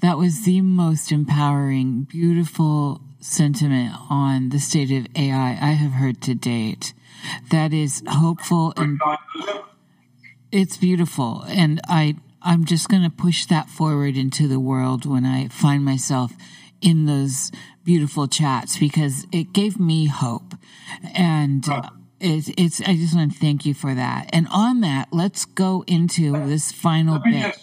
that was the most empowering, beautiful sentiment on the state of AI I have heard to date. That is hopeful and it's beautiful. And I I'm just going to push that forward into the world when I find myself in those beautiful chats because it gave me hope. And uh, it's, it's, I just want to thank you for that. And on that, let's go into this final bit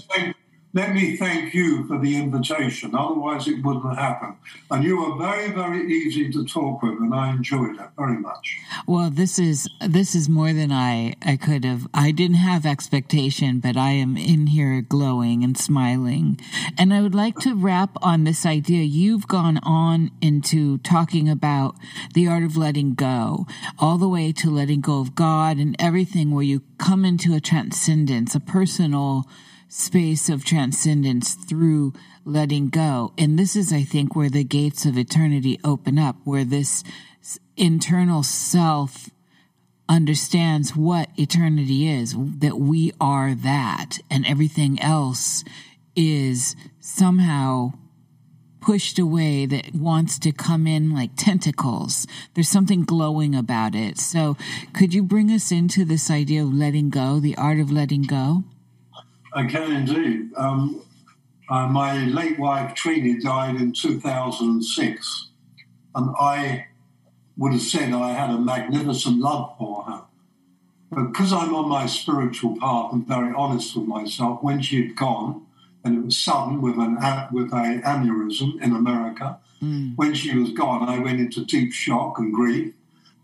let me thank you for the invitation. Otherwise, it wouldn't happen. And you were very, very easy to talk with, and I enjoyed it very much. Well, this is this is more than I I could have. I didn't have expectation, but I am in here glowing and smiling. And I would like to wrap on this idea. You've gone on into talking about the art of letting go, all the way to letting go of God and everything, where you come into a transcendence, a personal space of transcendence through letting go. And this is, I think, where the gates of eternity open up, where this internal self understands what eternity is, that we are that, and everything else is somehow pushed away that wants to come in like tentacles. There's something glowing about it. So, could you bring us into this idea of letting go, the art of letting go? I can indeed. Um, uh, my late wife, Treenie, died in 2006. and I would have said I had a magnificent love for her. But because I'm on my spiritual path and very honest with myself, when she had gone, and it was sudden with an with a aneurysm in America, mm. when she was gone, I went into deep shock and grief.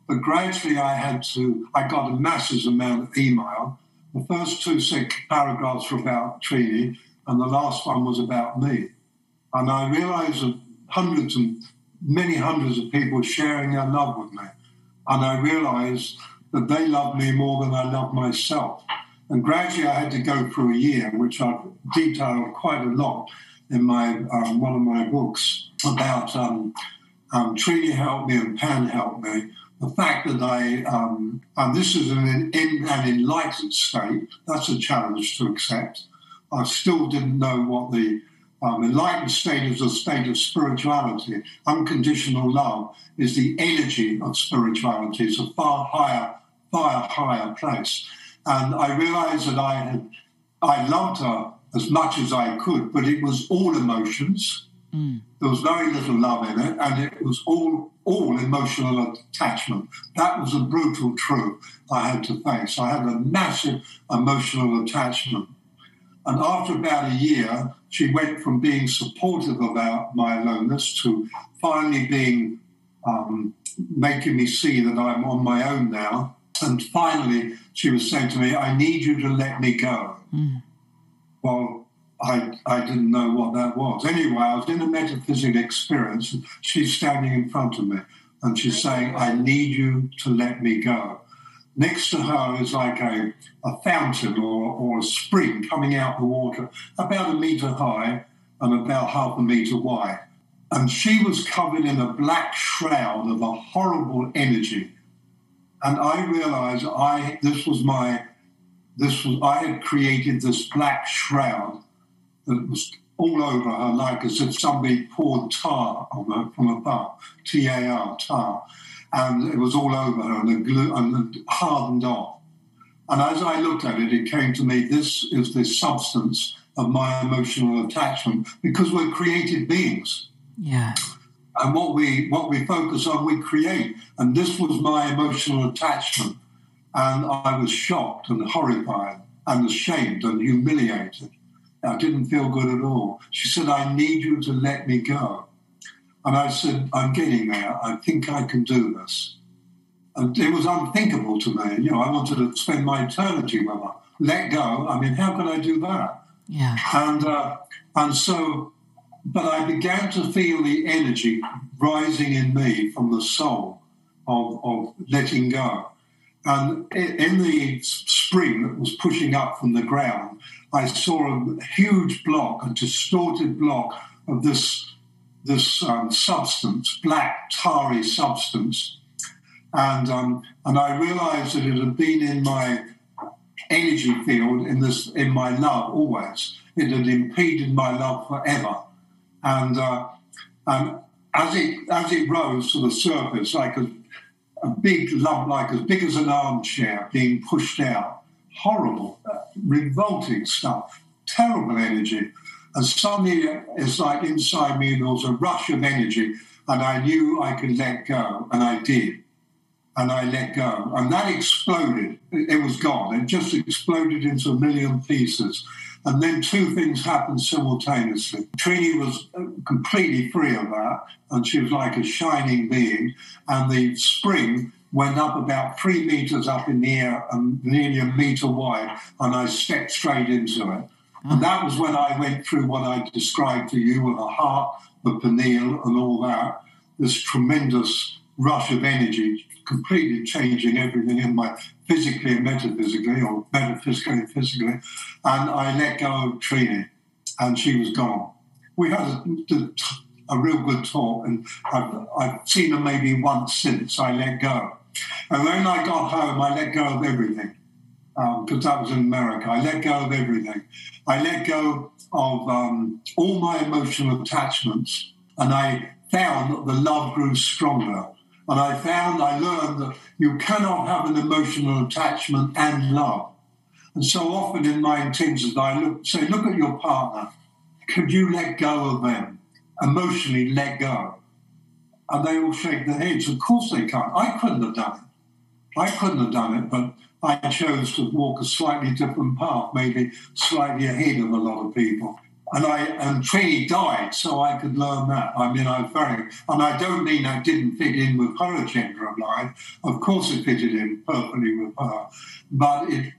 But gradually, I had to. I got a massive amount of email. The first two paragraphs were about Treenie, and the last one was about me. And I realised that hundreds and many hundreds of people sharing their love with me. And I realized that they loved me more than I loved myself. And gradually I had to go through a year, which I've detailed quite a lot in my um, one of my books about um, um, Treenie helped me and Pan helped me. The fact that I, um, and this is an, an enlightened state, that's a challenge to accept. I still didn't know what the um, enlightened state is a state of spirituality. Unconditional love is the energy of spirituality. It's a far higher, far higher place. And I realized that I had, I loved her as much as I could, but it was all emotions. Mm. There was very little love in it, and it was all all emotional attachment. That was a brutal truth I had to face. I had a massive emotional attachment. And after about a year, she went from being supportive about my aloneness to finally being um, making me see that I'm on my own now. And finally, she was saying to me, I need you to let me go. Mm. Well, I, I didn't know what that was. Anyway, I was in a metaphysical experience. She's standing in front of me and she's saying, I need you to let me go. Next to her is like a, a fountain or, or a spring coming out the water, about a meter high and about half a meter wide. And she was covered in a black shroud of a horrible energy. And I realized I this was my this was I had created this black shroud that was all over her, like as if somebody poured tar on her from above, T A R, tar and it was all over her and, glue, and hardened off. And as I looked at it, it came to me this is the substance of my emotional attachment because we're created beings. Yeah. And what we what we focus on, we create. And this was my emotional attachment. And I was shocked and horrified and ashamed and humiliated. I didn't feel good at all. She said, I need you to let me go. And I said, I'm getting there. I think I can do this. And it was unthinkable to me. You know, I wanted to spend my eternity with her. Let go. I mean, how can I do that? Yeah. And uh, and so, but I began to feel the energy rising in me from the soul of, of letting go. And in the spring that was pushing up from the ground, I saw a huge block, a distorted block of this this um, substance, black, tarry substance. And, um, and I realized that it had been in my energy field, in, this, in my love always. It had impeded my love forever. And, uh, and as, it, as it rose to the surface, like a, a big lump, like as big as an armchair being pushed out, horrible, uh, revolting stuff, terrible energy. And suddenly it's like inside me there was a rush of energy, and I knew I could let go, and I did. And I let go. And that exploded. It was gone. It just exploded into a million pieces. And then two things happened simultaneously. Treenie was completely free of that, and she was like a shining being. And the spring went up about three meters up in the air and nearly a meter wide, and I stepped straight into it. And that was when I went through what I described to you with the heart, the pineal, and all that. This tremendous rush of energy, completely changing everything in my physically and metaphysically, or metaphysically and physically. And I let go of Treenie, and she was gone. We had a, a real good talk, and I've, I've seen her maybe once since I let go. And when I got home, I let go of everything because um, was in America. I let go of everything. I let go of um, all my emotional attachments, and I found that the love grew stronger. And I found, I learned that you cannot have an emotional attachment and love. And so often in my intentions, I look, say, look at your partner. Could you let go of them? Emotionally let go. And they all shake their heads. Of course they can't. I couldn't have done it. I couldn't have done it, but I chose to walk a slightly different path, maybe slightly ahead of a lot of people. And I and Treenie died, so I could learn that. I mean, I was very, and I don't mean I didn't fit in with her agenda of life. Of course, it fitted in perfectly with her, but it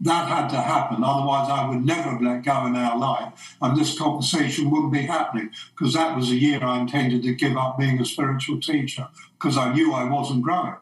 that had to happen. Otherwise, I would never have let go in our life, and this conversation wouldn't be happening because that was a year I intended to give up being a spiritual teacher because I knew I wasn't growing.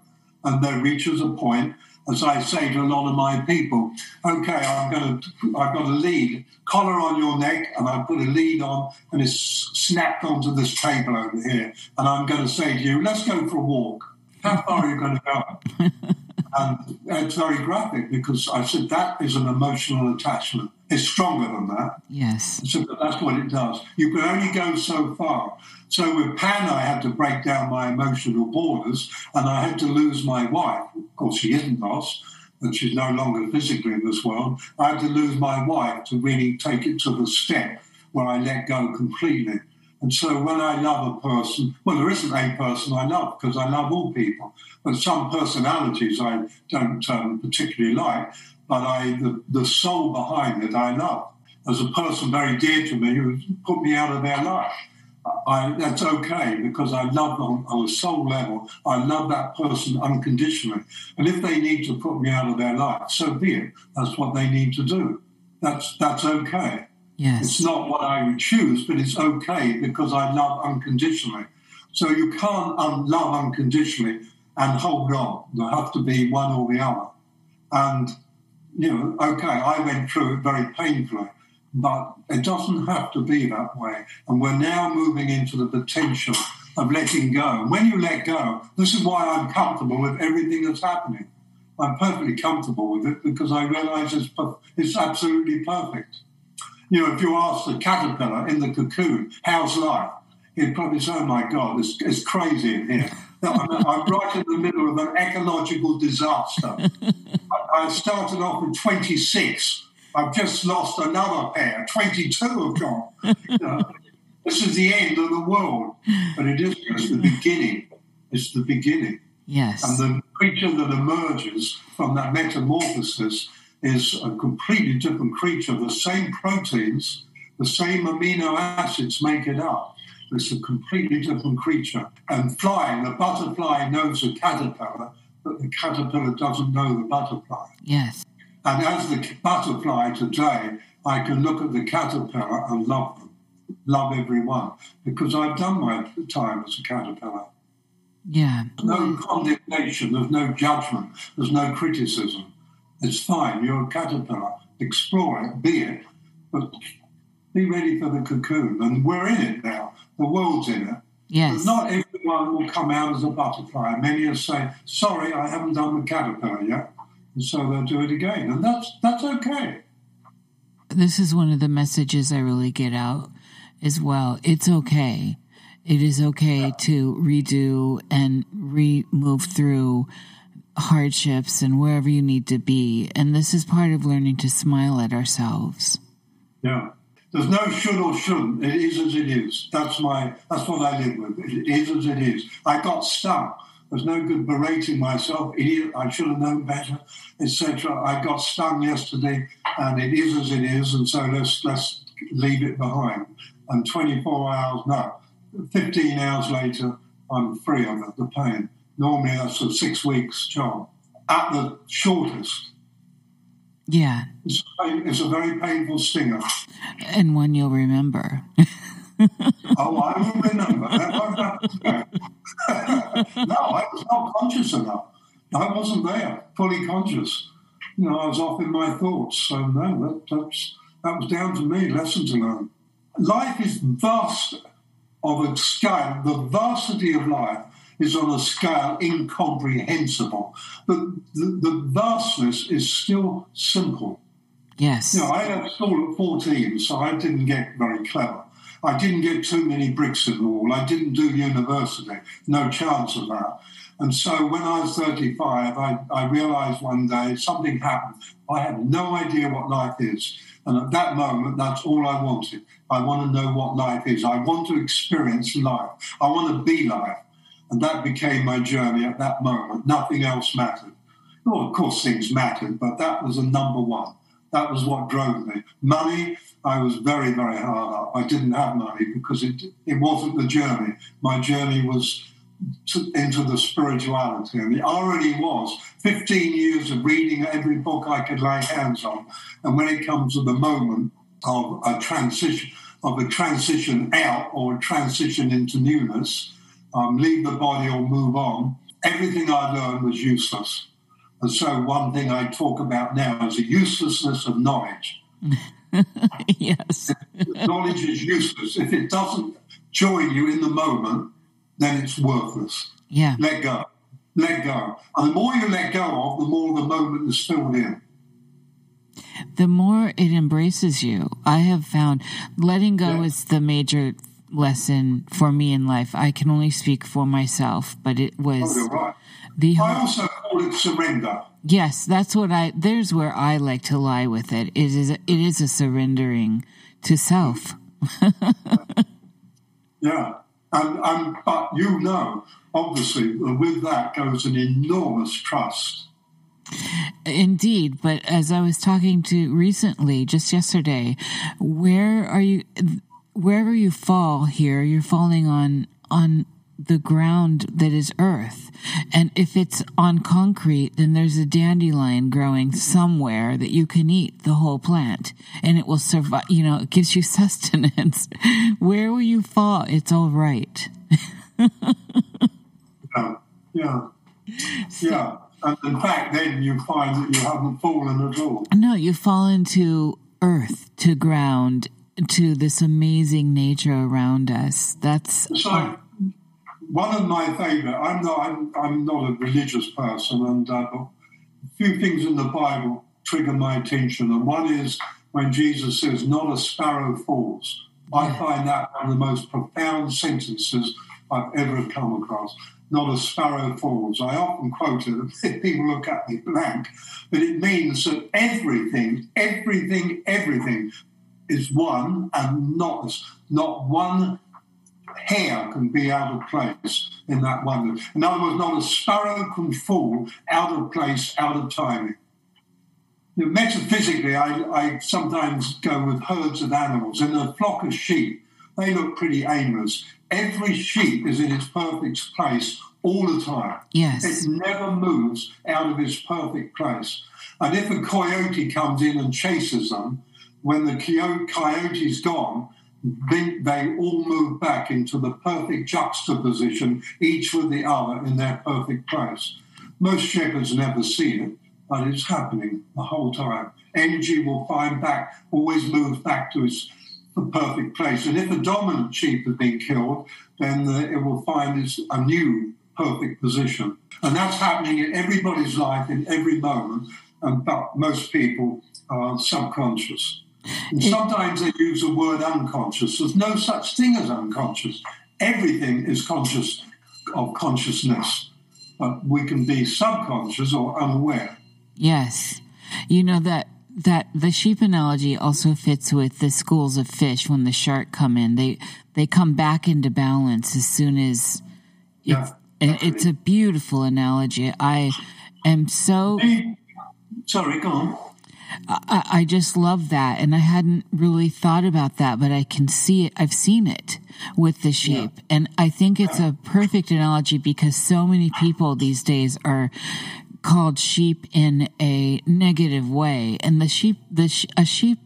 And there reaches a point as I say to a lot of my people, okay, I'm going to, I've got a lead, collar on your neck, and I put a lead on, and it's snapped onto this table over here, and I'm going to say to you, let's go for a walk. How far are you going to go? (laughs) Um, and it's very graphic because I said that is an emotional attachment. It's stronger than that. Yes. So that's what it does. You can only go so far. So with Pan, I had to break down my emotional borders, and I had to lose my wife. Of course, she isn't lost, and she's no longer physically in this world. I had to lose my wife to really take it to the step where I let go completely. And so when I love a person, well, there isn't a person I love because I love all people. But some personalities I don't um, particularly like, but I the, the soul behind it I love. As a person very dear to me who put me out of their life. I, that's okay because I love on, on a soul level. I love that person unconditionally, and if they need to put me out of their life, so be it. That's what they need to do. That's that's okay. Yes. It's not what I would choose, but it's okay because I love unconditionally. So you can't un- love unconditionally and hold on. There have to be one or the other. And, you know, okay, I went through it very painfully, but it doesn't have to be that way. And we're now moving into the potential of letting go. And when you let go, this is why I'm comfortable with everything that's happening. I'm perfectly comfortable with it because I realize it's, it's absolutely perfect. You know, if you ask the caterpillar in the cocoon, how's life? He'd probably say, oh my God, it's, it's crazy in here. I'm, I'm, right in the middle of an ecological disaster. I, started off with 26. I've just lost another pair. 22 have gone. You know, this is the end of the world. But it is just the beginning. It's the beginning. Yes. And the creature that emerges from that metamorphosis is a completely different creature. The same proteins, the same amino acids make it up. It's a completely different creature. And flying, the butterfly knows a caterpillar, but the caterpillar doesn't know the butterfly. Yes. And as the butterfly today, I can look at the caterpillar and love them, love everyone, because I've done my time as a caterpillar. Yeah. No condemnation, there's no judgment, there's no criticism. It's fine. You're a caterpillar. Explore it, be it, but be ready for the cocoon. And we're in it now. The world's in it. Yes. But not everyone will come out as a butterfly. Many will say, "Sorry, I haven't done the caterpillar yet," and so they'll do it again, and that's that's okay. This is one of the messages I really get out as well. It's okay. It is okay yeah. to redo and re move through hardships and wherever you need to be. And this is part of learning to smile at ourselves. Yeah. There's no should or shouldn't. It is as it is. That's my that's what I live with. It is as it is. I got stung. There's no good berating myself. Idiot, I should have known better, etc. I got stung yesterday and it is as it is, and so let's let's leave it behind. And 24 hours, no, 15 hours later, I'm free of the pain. Normally that's a six weeks job at the shortest. Yeah. It's, it's a very painful stinger. And one you'll remember. (laughs) oh, I will remember. (laughs) no, I was not conscious enough. I wasn't there, fully conscious. You know, I was off in my thoughts. So, no, that, that's, that was down to me, lesson to learn. Life is vast of a scale, the vastity of life is on a scale incomprehensible. But the, the vastness is still simple. Yes. You know, I left school at 14, so I didn't get very clever. I didn't get too many bricks in the wall. I didn't do university. No chance of that. And so when I was 35, I, I realized one day something happened. I had no idea what life is. And at that moment, that's all I wanted. I want to know what life is. I want to experience life. I want to be life. And that became my journey at that moment. Nothing else mattered. Well, of course, things mattered, but that was a number one. That was what drove me. Money, I was very, very hard up. I didn't have money because it, it wasn't the journey. My journey was to, into the spirituality. And it already was 15 years of reading every book I could lay hands on. And when it comes to the moment of a transition, of a transition out or a transition into newness, um, leave the body or move on, everything I learned was useless. And so, one thing I talk about now is the uselessness of knowledge. (laughs) yes. knowledge is useless. If it doesn't join you in the moment, then it's worthless. Yeah. Let go. Let go. And the more you let go of, the more the moment is filled in. The more it embraces you. I have found letting go yeah. is the major lesson for me in life. I can only speak for myself, but it was oh, right. the. I also call it surrender. Yes, that's what I. There's where I like to lie with it. It is. It is a surrendering to self. (laughs) yeah, and and but you know, obviously, with that goes an enormous trust. Indeed, but as I was talking to recently, just yesterday, where are you? Wherever you fall here, you're falling on on the ground that is earth. And if it's on concrete, then there's a dandelion growing somewhere that you can eat the whole plant and it will survive, you know, it gives you (laughs) sustenance. Where will you fall? It's all right. yeah. Yeah. So, yeah. And in fact, then you find that you haven't fallen at all. No, you fall into earth, to ground, to this amazing nature around us. That's so. One of my favorite. I'm not. I'm, I'm not a religious person, and uh, a few things in the Bible trigger my attention. And one is when Jesus says, "Not a sparrow falls." I find that one of the most profound sentences I've ever come across. Not a sparrow falls. I often quote it, (laughs) people look at me blank, but it means that everything, everything, everything is one and not not one hair can be out of place in that one. In other words, not a sparrow can fall out of place, out of timing. Know, metaphysically, I, I sometimes go with herds of animals. In a flock of sheep, they look pretty aimless. Every sheep is in its perfect place all the time. Yes. It never moves out of its perfect place. And if a coyote comes in and chases them, when the coyote's gone, they, they all move back into the perfect juxtaposition, each with the other in their perfect place. Most shepherds never see it, but it's happening the whole time. Energy will find back, always moves back to its perfect place. And if a dominant sheep has been killed, then the, it will find its, a new perfect position. And that's happening in everybody's life in every moment, and, but most people are subconscious. And sometimes they use the word unconscious. There's no such thing as unconscious. Everything is conscious of consciousness. But we can be subconscious or unaware. Yes. You know that that the sheep analogy also fits with the schools of fish when the shark come in. They they come back into balance as soon as it's, yeah, it's a beautiful analogy. I am so Sorry, go on. I, I just love that. And I hadn't really thought about that, but I can see it. I've seen it with the sheep. Yeah. And I think it's a perfect analogy because so many people these days are called sheep in a negative way. And the sheep, the sh- a sheep,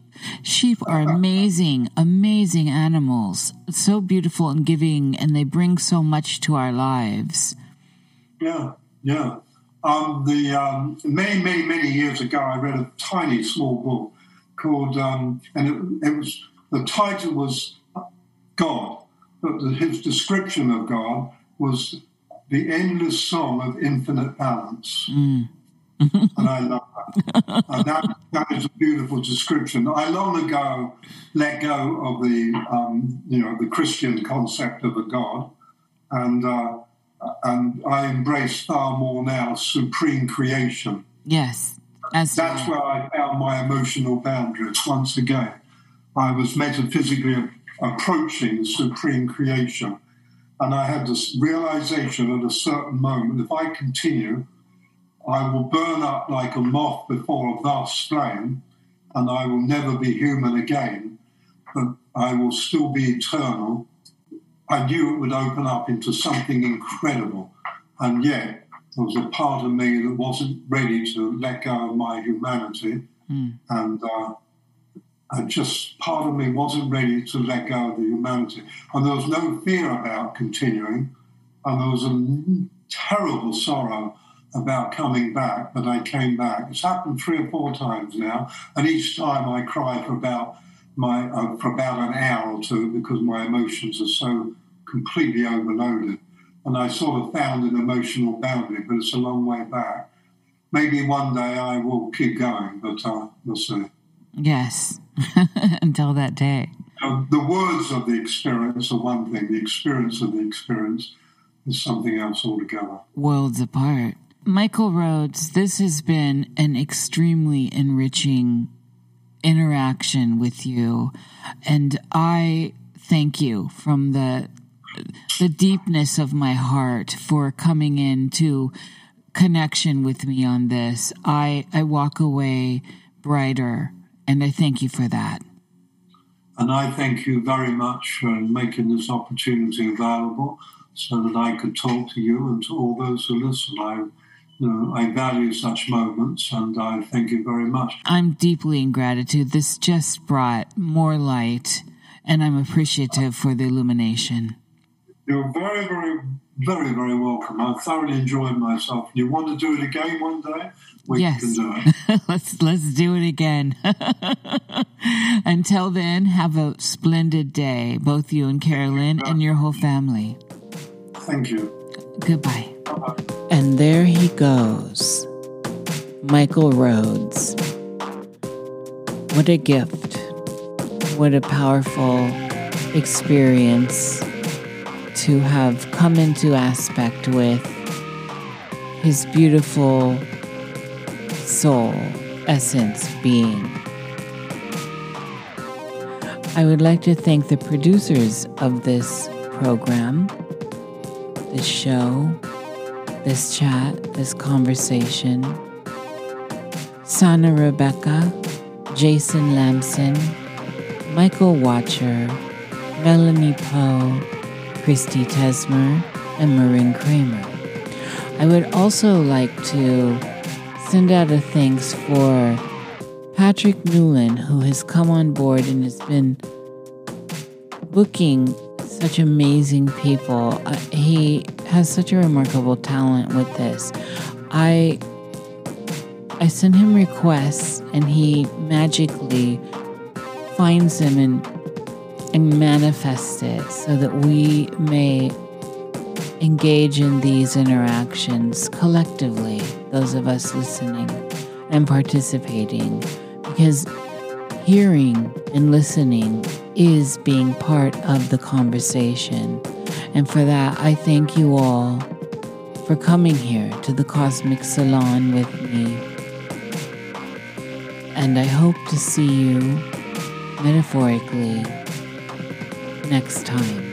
sheep are amazing, amazing animals. So beautiful and giving, and they bring so much to our lives. Yeah, yeah. Um, the um, many, many, many years ago, I read a tiny, small book called, um, and it, it, was the title was God, but the, his description of God was the endless song of infinite balance. Mm. (laughs) and I love that. and that. That is a beautiful description. I long ago let go of the, um, you know, the Christian concept of a God, and uh, Uh, and I embrace far more now supreme creation. Yes. As That's where I found my emotional boundaries once again. I was metaphysically approaching supreme creation. And I had this realization at a certain moment if I continue, I will burn up like a moth before a vast flame, and I will never be human again, but I will still be eternal. I knew it would open up into something incredible. And yet, there was a part of me that wasn't ready to let go of my humanity. Mm. And uh, and just part of me wasn't ready to let go of the humanity. And there was no fear about continuing, and there was a terrible sorrow about coming back, but I came back. It's happened three or four times now, and each time I cry for about my uh, for about an hour or two because my emotions are so completely overloaded. And I sort of found an emotional boundary, but it's a long way back. Maybe one day I will keep going, but uh, we'll see. Yes, (laughs) until that day. Uh, the words of the experience are one thing, the experience of the experience is something else altogether. Worlds apart. Michael Roads, this has been an extremely enriching interaction with you. And I thank you from the the deepness of my heart for coming into connection with me on this. I, I walk away brighter and I thank you for that. And I thank you very much for making this opportunity available so that I could talk to you and to all those who listen. I, you know, I value such moments and I thank you very much. I'm deeply in gratitude. This just brought more light and I'm appreciative for the illumination. You're very, very, very, very welcome. I thoroughly enjoyed myself. You want to do it again one day? we yes. can do it. (laughs) let's let's do it again. (laughs) Until then, have a splendid day, both you and Carolyn you. and your whole family. Thank you. Goodbye. Bye-bye. And there he goes. Michael Roads. What a gift. What a powerful experience to have come into aspect with his beautiful soul, essence, being. I would like to thank the producers of this program, this show, this chat, this conversation Sannah Rebecka, Jason Lambson, Michael Watcher, Melanie Poe, Christy Tesmer, and Marin Kramer. I would also like to send out a thanks for Patrick Newlin, who has come on board and has been booking such amazing people. Uh, he has such a remarkable talent with this. I I send him requests and he magically finds them and and manifest it so that we may engage in these interactions collectively, those of us listening and participating, because hearing and listening is being part of the conversation. And for that, I thank you all for coming here to the Cosmic Salon with me. And I hope to see you, metaphorically, next time.